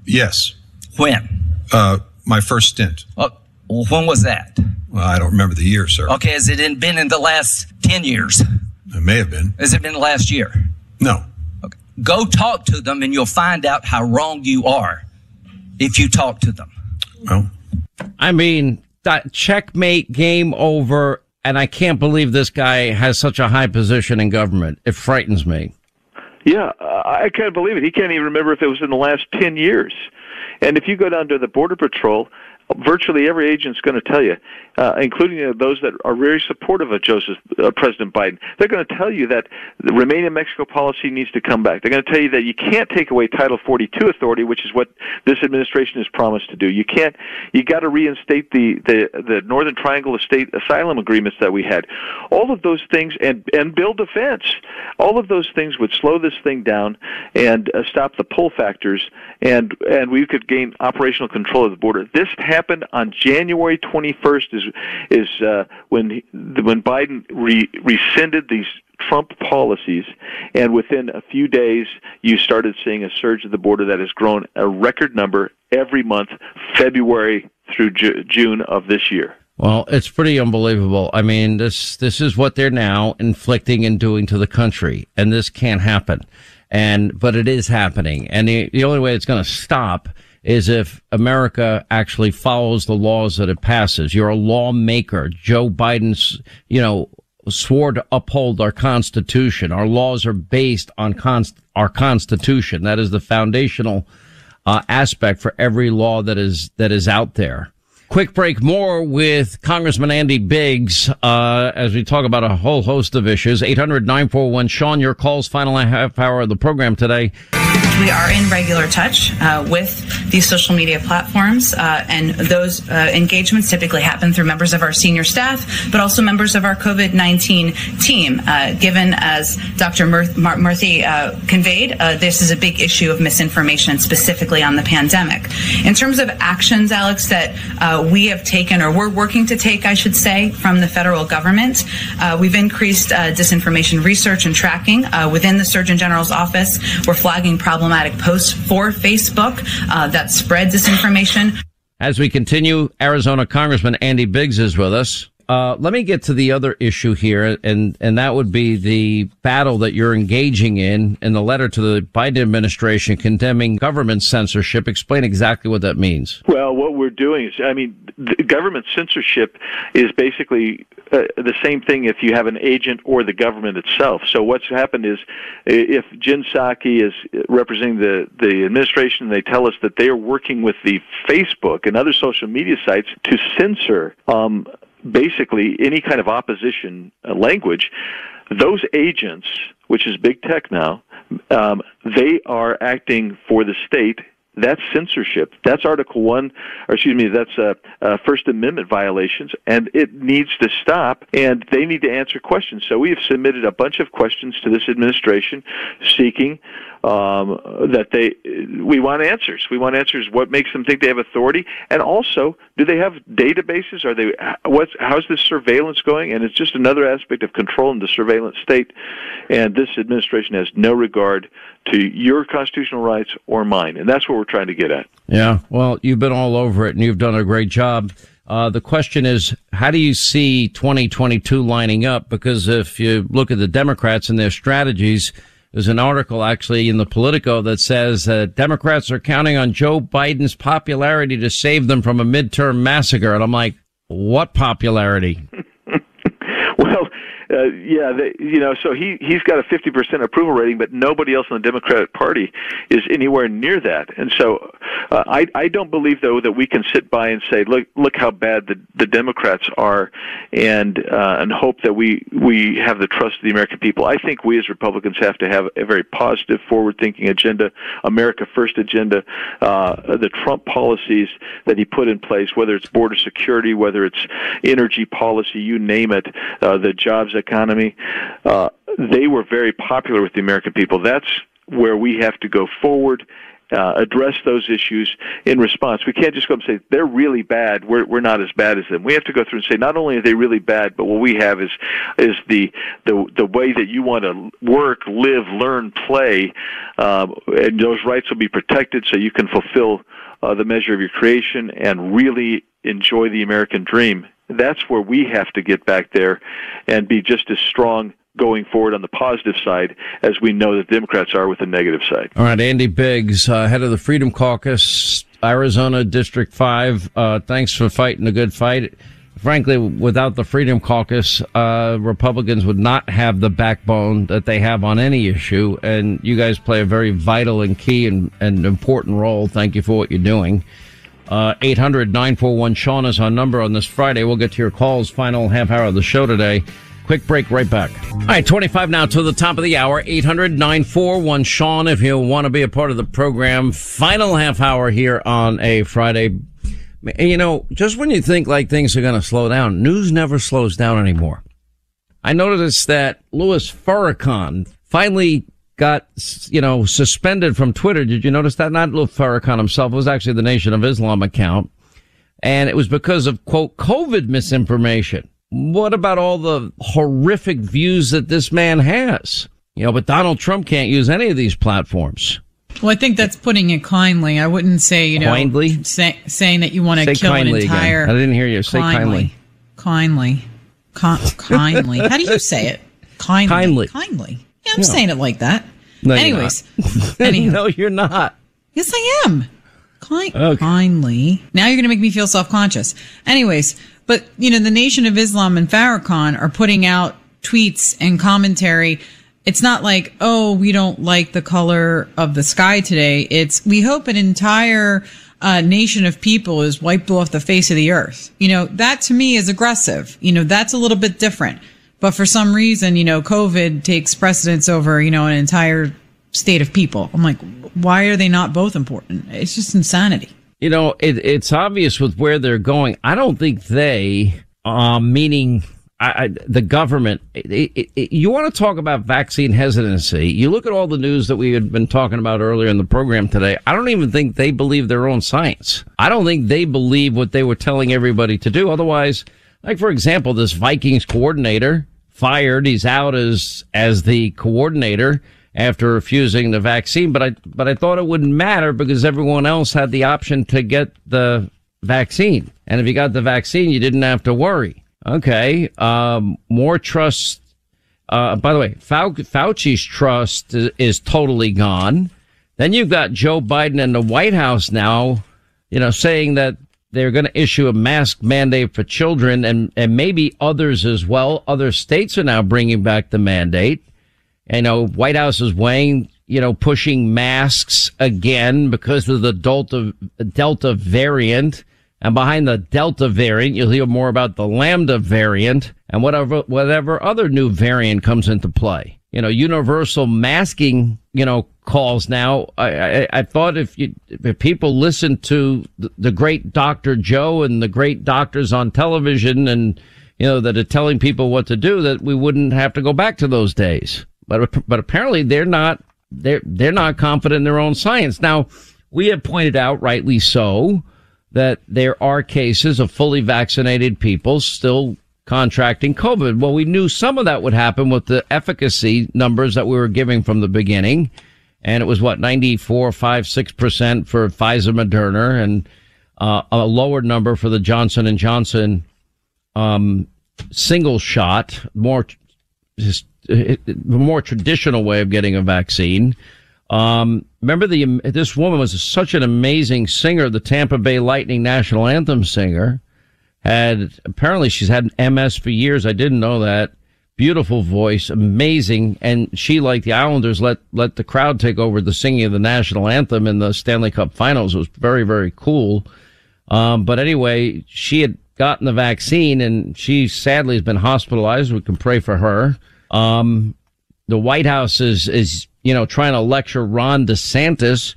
Speaker 23: Yes.
Speaker 22: When?
Speaker 23: Uh, my first stint.
Speaker 22: Oh, well, when was that?
Speaker 23: Well, I don't remember the year, sir.
Speaker 22: Okay, has it in- been in the last 10 years?
Speaker 23: It may have been.
Speaker 22: Has it been last year?
Speaker 23: No.
Speaker 22: Okay. Go talk to them and you'll find out how wrong you are if you talk to them.
Speaker 23: Well,
Speaker 7: I mean, that checkmate, game over, and I can't believe this guy has such a high position in government. It frightens me.
Speaker 21: Yeah, I can't believe it. He can't even remember if it was in the last 10 years. And if you go down to the Border Patrol, virtually every agent's going to tell you, uh, including uh, those that are very supportive of Joseph uh, President Biden, they're going to tell you that the Remain in Mexico policy needs to come back. They're going to tell you that you can't take away Title 42 authority, which is what this administration has promised to do. You can't. You got to reinstate the the the Northern Triangle of state asylum agreements that we had. All of those things, and and build defense. All of those things would slow this thing down and uh, stop the pull factors, and and we could gain operational control of the border. This happened on January 21st. Is is uh, when he- when Biden re- rescinded these Trump policies, and within a few days, you started seeing a surge at the border that has grown a record number every month, February through Ju- June of this year.
Speaker 7: Well, it's pretty unbelievable. I mean, this this is what they're now inflicting and doing to the country, and this can't happen. And but it is happening, and the, the only way it's going to stop is if America actually follows the laws that it passes. You're a lawmaker. Joe Biden's, you know, swore to uphold our Constitution. Our laws are based on const- our Constitution. That is the foundational uh, aspect for every law that is that is out there. Quick break more with Congressman Andy Biggs uh, as we talk about a whole host of issues. 800 941 Sean, your calls, final half hour of the program today.
Speaker 24: We are in regular touch uh, with these social media platforms, uh, and those uh, engagements typically happen through members of our senior staff, but also members of our COVID 19 team. Uh, given, as Dr. Mur- Mar- Murthy uh, conveyed, this is a big issue of misinformation, specifically on the pandemic. In terms of actions, Alex, that we have taken, or we're working to take, I should say, from the federal government, we've increased disinformation research and tracking within the Surgeon General's office. We're flagging problems problematic posts for Facebook uh, that spread disinformation.
Speaker 7: As we continue, Arizona Congressman Andy Biggs is with us. Uh, let me get to the other issue here, and and that would be the battle that you're engaging in in the letter to the Biden administration condemning government censorship. Explain exactly what that means.
Speaker 21: Well, what we're doing is, I mean, government censorship is basically uh, the same thing if you have an agent or the government itself. So what's happened is, if Jen Psaki is representing the the administration, they tell us that they are working with the Facebook and other social media sites to censor. Um, basically any kind of opposition uh, language, those agents, which is big tech now, um, they are acting for the state. That's censorship. That's Article One, or excuse me, that's uh, uh, First Amendment violations, and it needs to stop. And they need to answer questions. So we have submitted a bunch of questions to this administration, seeking um, that they we want answers. We want answers. What makes them think they have authority, and also, do they have databases? Are they what's how's this surveillance going? And it's just another aspect of control in the surveillance state. And this administration has no regard to your constitutional rights or mine, and that's what we're trying to get at.
Speaker 7: Yeah, well, you've been all over it, and you've done a great job. Uh, the question is, how do you see 2022 lining up? Because if you look at the Democrats and their strategies, there's an article actually in the Politico that says uh, Democrats are counting on Joe Biden's popularity to save them from a midterm massacre. And I'm like, what popularity?
Speaker 21: well, uh, yeah, they, you know, so he he's got a 50% approval rating, but nobody else in the Democratic Party is anywhere near that. And so, uh, I I don't believe though that we can sit by and say, look look how bad the the Democrats are, and uh, and hope that we we have the trust of the American people. I think we as Republicans have to have a very positive, forward-thinking agenda, America First agenda. Uh, the Trump policies that he put in place, whether it's border security, whether it's energy policy, you name it, uh, the jobs economy, uh, they were very popular with the American people. That's where we have to go forward. Uh, address those issues in response. We can't just go and say they're really bad. We're we're not as bad as them. We have to go through and say not only are they really bad, but what we have is is the the the way that you want to work, live, learn, play, um, and those rights will be protected, so you can fulfill uh, the measure of your creation and really enjoy the American dream that's where we have to get back there and be just as strong going forward on the positive side as we know that Democrats are with the negative side.
Speaker 7: All right, Andy Biggs, uh, head of the Freedom Caucus, Arizona District 5. Uh, thanks for fighting a good fight. Frankly, without the Freedom Caucus, uh, Republicans would not have the backbone that they have on any issue. And you guys play a very vital and key and, and important role. Thank you for what you're doing. Uh, 800 941 Sean is our number on this Friday. We'll get to your calls, final half hour of the show today. Quick break, right back. All right, 25 now to the top of the hour. 800 941 Sean if you want to be a part of the program. Final half hour here on a Friday. You know, just when you think like things are going to slow down, news never slows down anymore. I noticed that Louis Farrakhan finally got, you know, suspended from Twitter. Did you notice that? Not Louis Farrakhan himself. It was actually the Nation of Islam account. And it was because of, quote, COVID misinformation. What about all the horrific views that this man has? You know, but Donald Trump can't use any of these platforms.
Speaker 25: Well, I think that's putting it kindly. I wouldn't say, you know,
Speaker 7: kindly?
Speaker 25: Say, saying that you want to kill an entire.
Speaker 7: Again. I didn't hear you say kindly.
Speaker 25: Kindly. Kindly. kindly. How do you say it? Kindly.
Speaker 7: Kindly.
Speaker 25: Kindly. Yeah, I'm saying it like that.
Speaker 7: No, you're
Speaker 25: Anyways.
Speaker 7: not. no, you're not.
Speaker 25: Yes, I am. Kind,
Speaker 7: Okay.
Speaker 25: Kindly. Now you're going to make me feel self conscious. Anyways, but you know, the Nation of Islam and Farrakhan are putting out tweets and commentary. It's not like, oh, we don't like the color of the sky today. It's, we hope an entire uh, nation of people is wiped off the face of the earth. You know, that to me is aggressive. You know, that's a little bit different. But for some reason, you know, COVID takes precedence over, you know, an entire state of people. I'm like, why are they not both important? It's just insanity.
Speaker 7: You know, it, it's obvious with where they're going. I don't think they, um, meaning I, I, the government, it, it, it, you want to talk about vaccine hesitancy. You look at all the news that we had been talking about earlier in the program today. I don't even think they believe their own science. I don't think they believe what they were telling everybody to do. Otherwise, like for example, this Vikings coordinator fired. He's out as, as the coordinator. after refusing the vaccine. But I, but I thought it wouldn't matter because everyone else had the option to get the vaccine. And if you got the vaccine, you didn't have to worry. Okay. Um, more trust. Uh, by the way, Fau- Fauci's trust is, is totally gone. Then you've got Joe Biden and the White House now, you know, saying that they're going to issue a mask mandate for children and, and maybe others as well. Other states are now bringing back the mandate. You know, White House is weighing, you know, pushing masks again because of the Delta, Delta variant. And behind the Delta variant, you'll hear more about the Lambda variant and whatever, whatever other new variant comes into play. You know, universal masking, you know, calls now. I, I, I thought if you, if people listen to the, the great Dr. Joe and the great doctors on television and, you know, that are telling people what to do, that we wouldn't have to go back to those days. But, but apparently they're not, they're, they're not confident in their own science. Now, we have pointed out, rightly so, that there are cases of fully vaccinated people still contracting COVID. Well, we knew some of that would happen with the efficacy numbers that we were giving from the beginning. And it was what, 94, 5, 6% for Pfizer Moderna and uh, a lower number for the Johnson Johnson um, single shot, more just more traditional way of getting a vaccine. Um, remember the this woman was such an amazing singer, the Tampa Bay Lightning national anthem singer. Had apparently she's had MS for years. I didn't know that. Beautiful voice, amazing, and she, like the Islanders, let let the crowd take over the singing of the national anthem in the Stanley Cup Finals. It was very very cool. Um, but anyway, she had gotten the vaccine, and she sadly has been hospitalized. We can pray for her. Um, the White House is is you know trying to lecture Ron DeSantis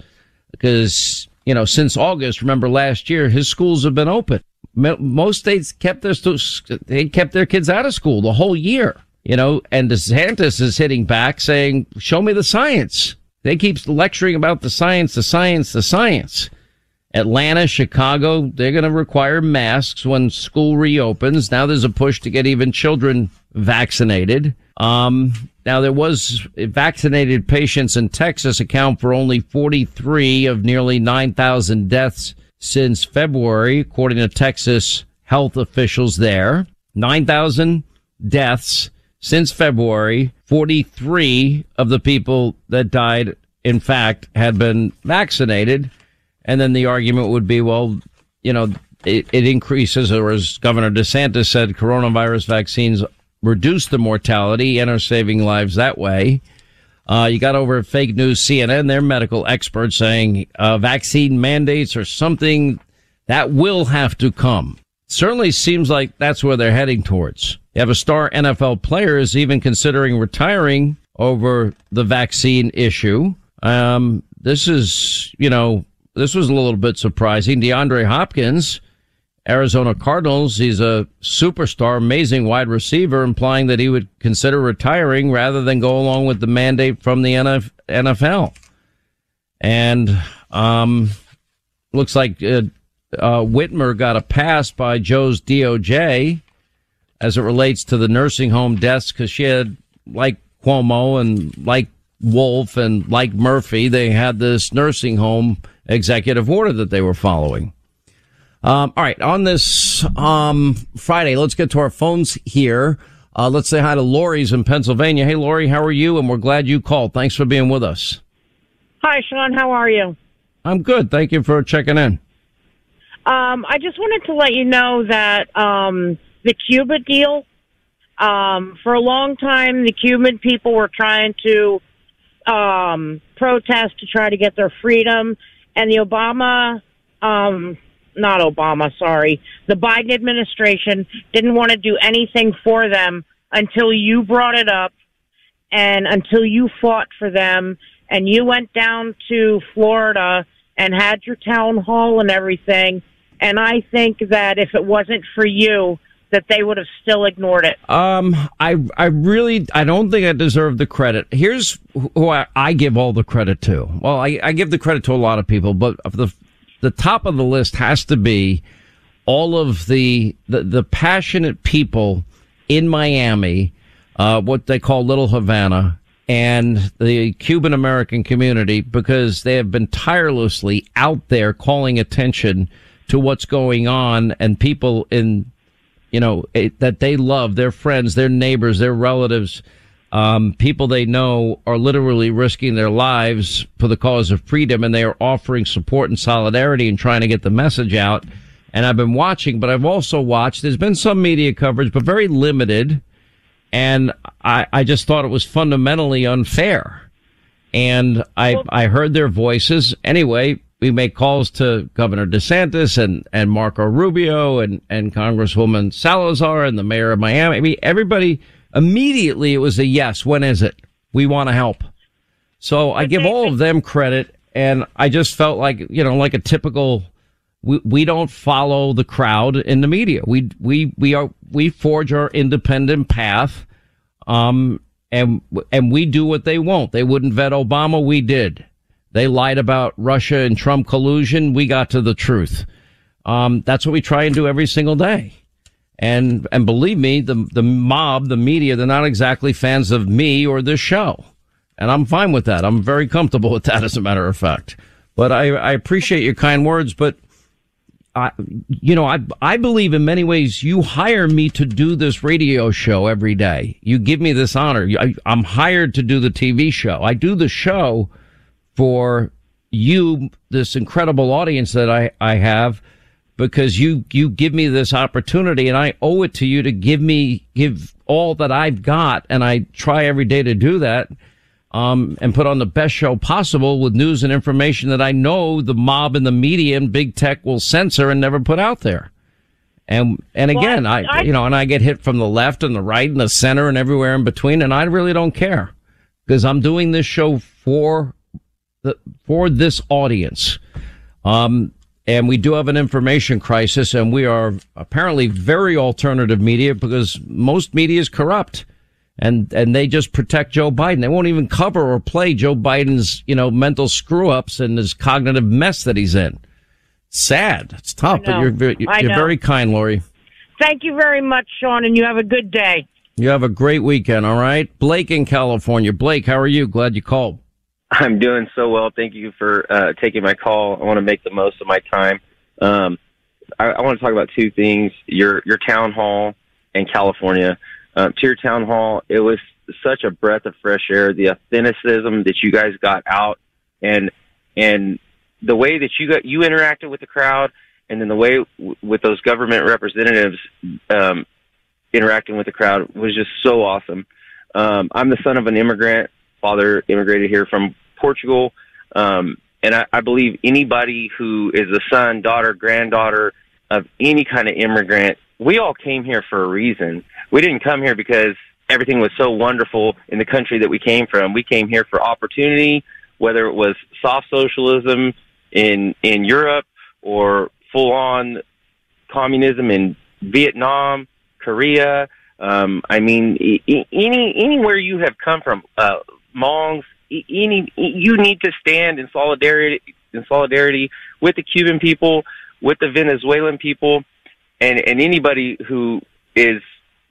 Speaker 7: because you know since August, remember last year, his schools have been open. Most states kept their they kept their kids out of school the whole year. You know, and DeSantis is hitting back saying, "Show me the science." They keep lecturing about the science, the science, the science. Atlanta, Chicago, they're going to require masks when school reopens. Now there's a push to get even children vaccinated. Um, now there was vaccinated patients in Texas account for only 43 of nearly 9,000 deaths since February, according to Texas health officials there. 9,000 deaths since February. 43 of the people that died, in fact, had been vaccinated. And then the argument would be, well, you know, it, it increases, or as Governor DeSantis said, coronavirus vaccines reduce the mortality and are saving lives that way. Uh, you got over fake news CNN, their medical experts saying uh, vaccine mandates are something that will have to come. Certainly seems like that's where they're heading towards. You have a star NFL player is even considering retiring over the vaccine issue. Um, this is, you know, this was a little bit surprising. DeAndre Hopkins, Arizona Cardinals, he's a superstar, amazing wide receiver, implying that he would consider retiring rather than go along with the mandate from the NFL. And um, looks like uh, uh, Whitmer got a pass by Joe's DOJ as it relates to the nursing home deaths because she had, like Cuomo and like Wolf and like Murphy, they had this nursing home executive order that they were following. Um, all right, on this um, Friday, let's get to our phones here. Uh, let's say hi to Lori's in Pennsylvania. Hey, Lori, how are you? And we're glad you called. Thanks for being with us.
Speaker 26: Hi, Sean. How are you?
Speaker 7: I'm good. Thank you for checking in.
Speaker 26: Um, I just wanted to let you know that um, the Cuba deal, um, for a long time, the Cuban people were trying to um, protest to try to get their freedom, and the Obama, um, not Obama, sorry, the Biden administration didn't want to do anything for them until you brought it up and until you fought for them and you went down to Florida and had your town hall and everything. And I think that if it wasn't for you, that they would have still ignored it.
Speaker 7: Um, I I really I don't think I deserve the credit. Here's who I, I give all the credit to. Well, I, I give the credit to a lot of people, but the the top of the list has to be all of the the, the passionate people in Miami, uh, what they call Little Havana, and the Cuban American community because they have been tirelessly out there calling attention to what's going on and people in, you know, it, that they love, their friends, their neighbors, their relatives, um, people they know are literally risking their lives for the cause of freedom and they are offering support and solidarity and trying to get the message out. And I've been watching, but I've also watched, there's been some media coverage, but very limited and I, I just thought it was fundamentally unfair. And I, I heard their voices. Anyway, we make calls to Governor DeSantis and, and Marco Rubio and, and Congresswoman Salazar and the mayor of Miami. I mean, everybody immediately it was a yes. When is it? We want to help. So I give all of them credit. And I just felt like, you know, like a typical we, we don't follow the crowd in the media. We, we, we are, we forge our independent path. Um, and, and we do what they won't. They wouldn't vet Obama. We did. They lied about Russia and Trump collusion. We got to the truth. Um, that's what we try and do every single day. And, and believe me, the, the mob, the media, they're not exactly fans of me or this show. And I'm fine with that. I'm very comfortable with that, as a matter of fact. But I, I appreciate your kind words, but I, you know, I, I believe in many ways you hire me to do this radio show every day. You give me this honor. I, I'm hired to do the TV show. I do the show for you, this incredible audience that I, I have because you, you give me this opportunity and I owe it to you to give me, give all that I've got. And I try every day to do that um, and put on the best show possible with news and information that I know the mob and the media and big tech will censor and never put out there. And and again, well, I, I, you know, and I get hit from the left and the right and the center and everywhere in between, and I really don't care because I'm doing this show for the for this audience. Um, and we do have an information crisis, and we are apparently very alternative media because most media is corrupt and and they just protect Joe Biden. They won't even cover or play Joe Biden's you know mental screw ups and his cognitive mess that he's in. Sad. It's tough, but you're you're, you're very kind, Lori.
Speaker 26: Thank you very much, Sean, and you have a good day.
Speaker 7: You have a great weekend. All right, Blake in California. Blake, how are you? Glad you called.
Speaker 27: I'm doing so well. Thank you for uh, taking my call. I want to make the most of my time. Um, I, I want to talk about two things: your your town hall in California um, to your town hall. It was such a breath of fresh air. The authenticism that you guys got out, and and the way that you got you interacted with the crowd, and then the way w- with those government representatives um, interacting with the crowd was just so awesome. Um, I'm the son of an immigrant. Father immigrated here from Portugal, um, and I, I believe anybody who is a son, daughter, granddaughter of any kind of immigrant, we all came here for a reason we didn't come here because everything was so wonderful in the country that we came from. We came here for opportunity, whether it was soft socialism in in Europe or full on communism in Vietnam, Korea. Um, I mean, any anywhere you have come from, uh, Hmongs, any you need to stand in solidarity in solidarity with the Cuban people, with the Venezuelan people, and and anybody who is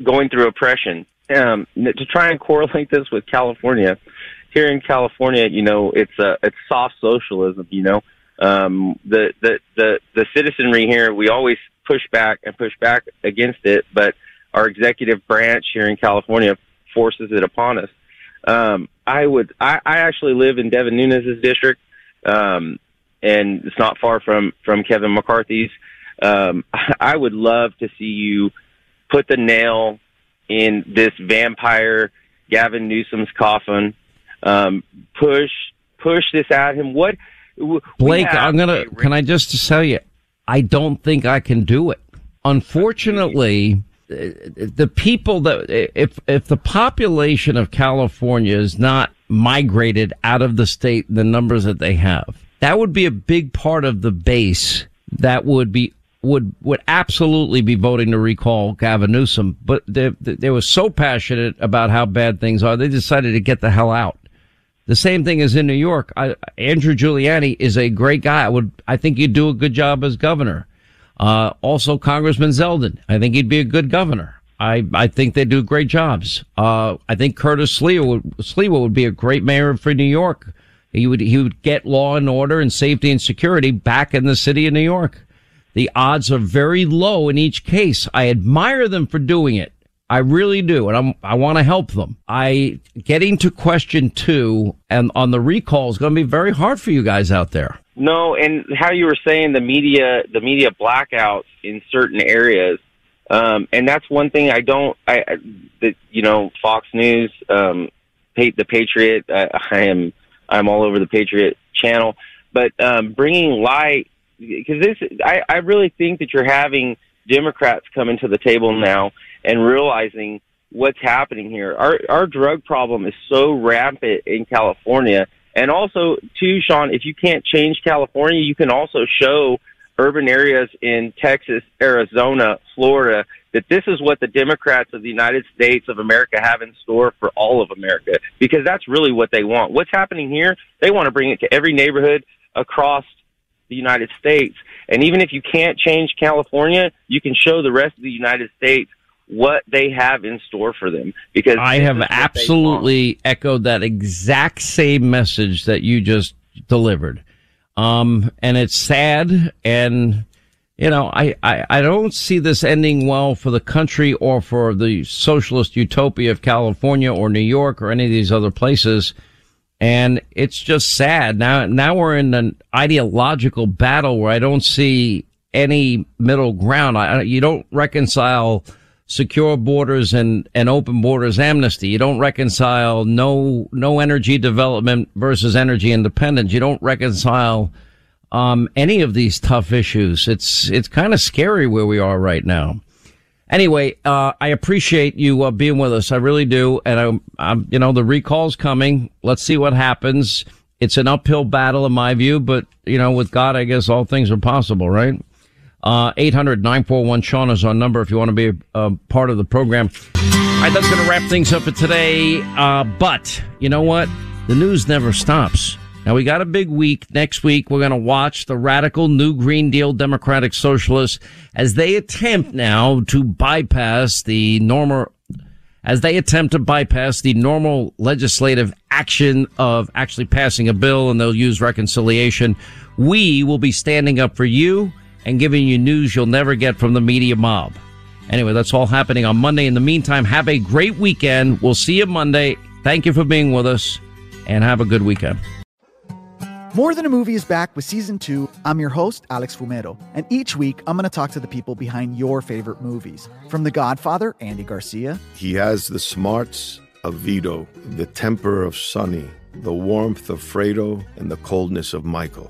Speaker 27: going through oppression. Um, to try and correlate this with California, here in California, you know, it's a it's soft socialism. You know, um, the the the the citizenry here, we always push back and push back against it, but our executive branch here in California forces it upon us. Um, I would, I, I actually live in Devin Nunes' district, um, and it's not far from from Kevin McCarthy's. Um, I would love to see you put the nail in this vampire Gavin Newsom's coffin. Um, push push this at him. What
Speaker 7: Blake? I'm gonna. Can I just tell you? I don't think I can do it. Unfortunately, the people that if if the population of California is not migrated out of the state, the numbers that they have, that would be a big part of the base that would be would would absolutely be voting to recall Gavin Newsom, but they they were so passionate about how bad things are, they decided to get the hell out. The same thing as in New York. I, Andrew Giuliani is a great guy. I would I think he'd do a good job as governor. Uh, also Congressman Zeldin. I think he'd be a good governor. I, I think they do great jobs. Uh, I think Curtis Sliwa would, Sliwa would be a great mayor for New York. He would, he would get law and order and safety and security back in the city of New York. The odds are very low in each case. I admire them for doing it. I really do. And I'm, I want to help them. I, getting to question two and on the recall is going to be very hard for you guys out there.
Speaker 27: No, and how you were saying the media, the media blackouts in certain areas, um, and that's one thing I don't. I, I that you know, Fox News, um, the Patriot. I, I am I'm all over the Patriot channel, but um, bringing light because this, I, I really think that you're having Democrats coming to the table now and realizing what's happening here. Our our drug problem is so rampant in California, and also too, Sean. If you can't change California, you can also show urban areas in Texas, Arizona, Florida that this is what the Democrats of the United States of America have in store for all of America because that's really what they want. What's happening here? They want to bring it to every neighborhood across the United States. And even if you can't change California, you can show the rest of the United States what they have in store for them because
Speaker 7: I have absolutely echoed that exact same message that you just delivered. Um, and it's sad and you know, I, I, I don't see this ending well for the country or for the socialist utopia of California or New York or any of these other places. And it's just sad. Now, now we're in an ideological battle where I don't see any middle ground. I, you don't reconcile secure borders and, and open borders amnesty. You don't reconcile no, no energy development versus energy independence. You don't reconcile, um, any of these tough issues. It's, it's kind of scary where we are right now. Anyway, uh, I appreciate you uh, being with us. I really do. And I'm, I'm, you know, the recall's coming. Let's see what happens. It's an uphill battle in my view, but you know, with God, I guess all things are possible, right? Uh, 800-941 Sean is our number if you want to be a, a part of the program. All right, that's going to wrap things up for today. Uh, but you know what? The news never stops. Now we got a big week. Next week, we're going to watch the radical new Green Deal Democratic Socialists as they attempt now to bypass the normal, as they attempt to bypass the normal legislative action of actually passing a bill and they'll use reconciliation. We will be standing up for you and giving you news you'll never get from the media mob. Anyway, that's all happening on Monday. In the meantime, have a great weekend. We'll see you Monday. Thank you for being with us and have a good weekend.
Speaker 9: More Than a Movie is back with season two. I'm your host, Alex Fumero, and each week I'm going to talk to the people behind your favorite movies. From The Godfather, Andy Garcia.
Speaker 10: He has the smarts of Vito, the temper of Sonny, the warmth of Fredo, and the coldness of Michael.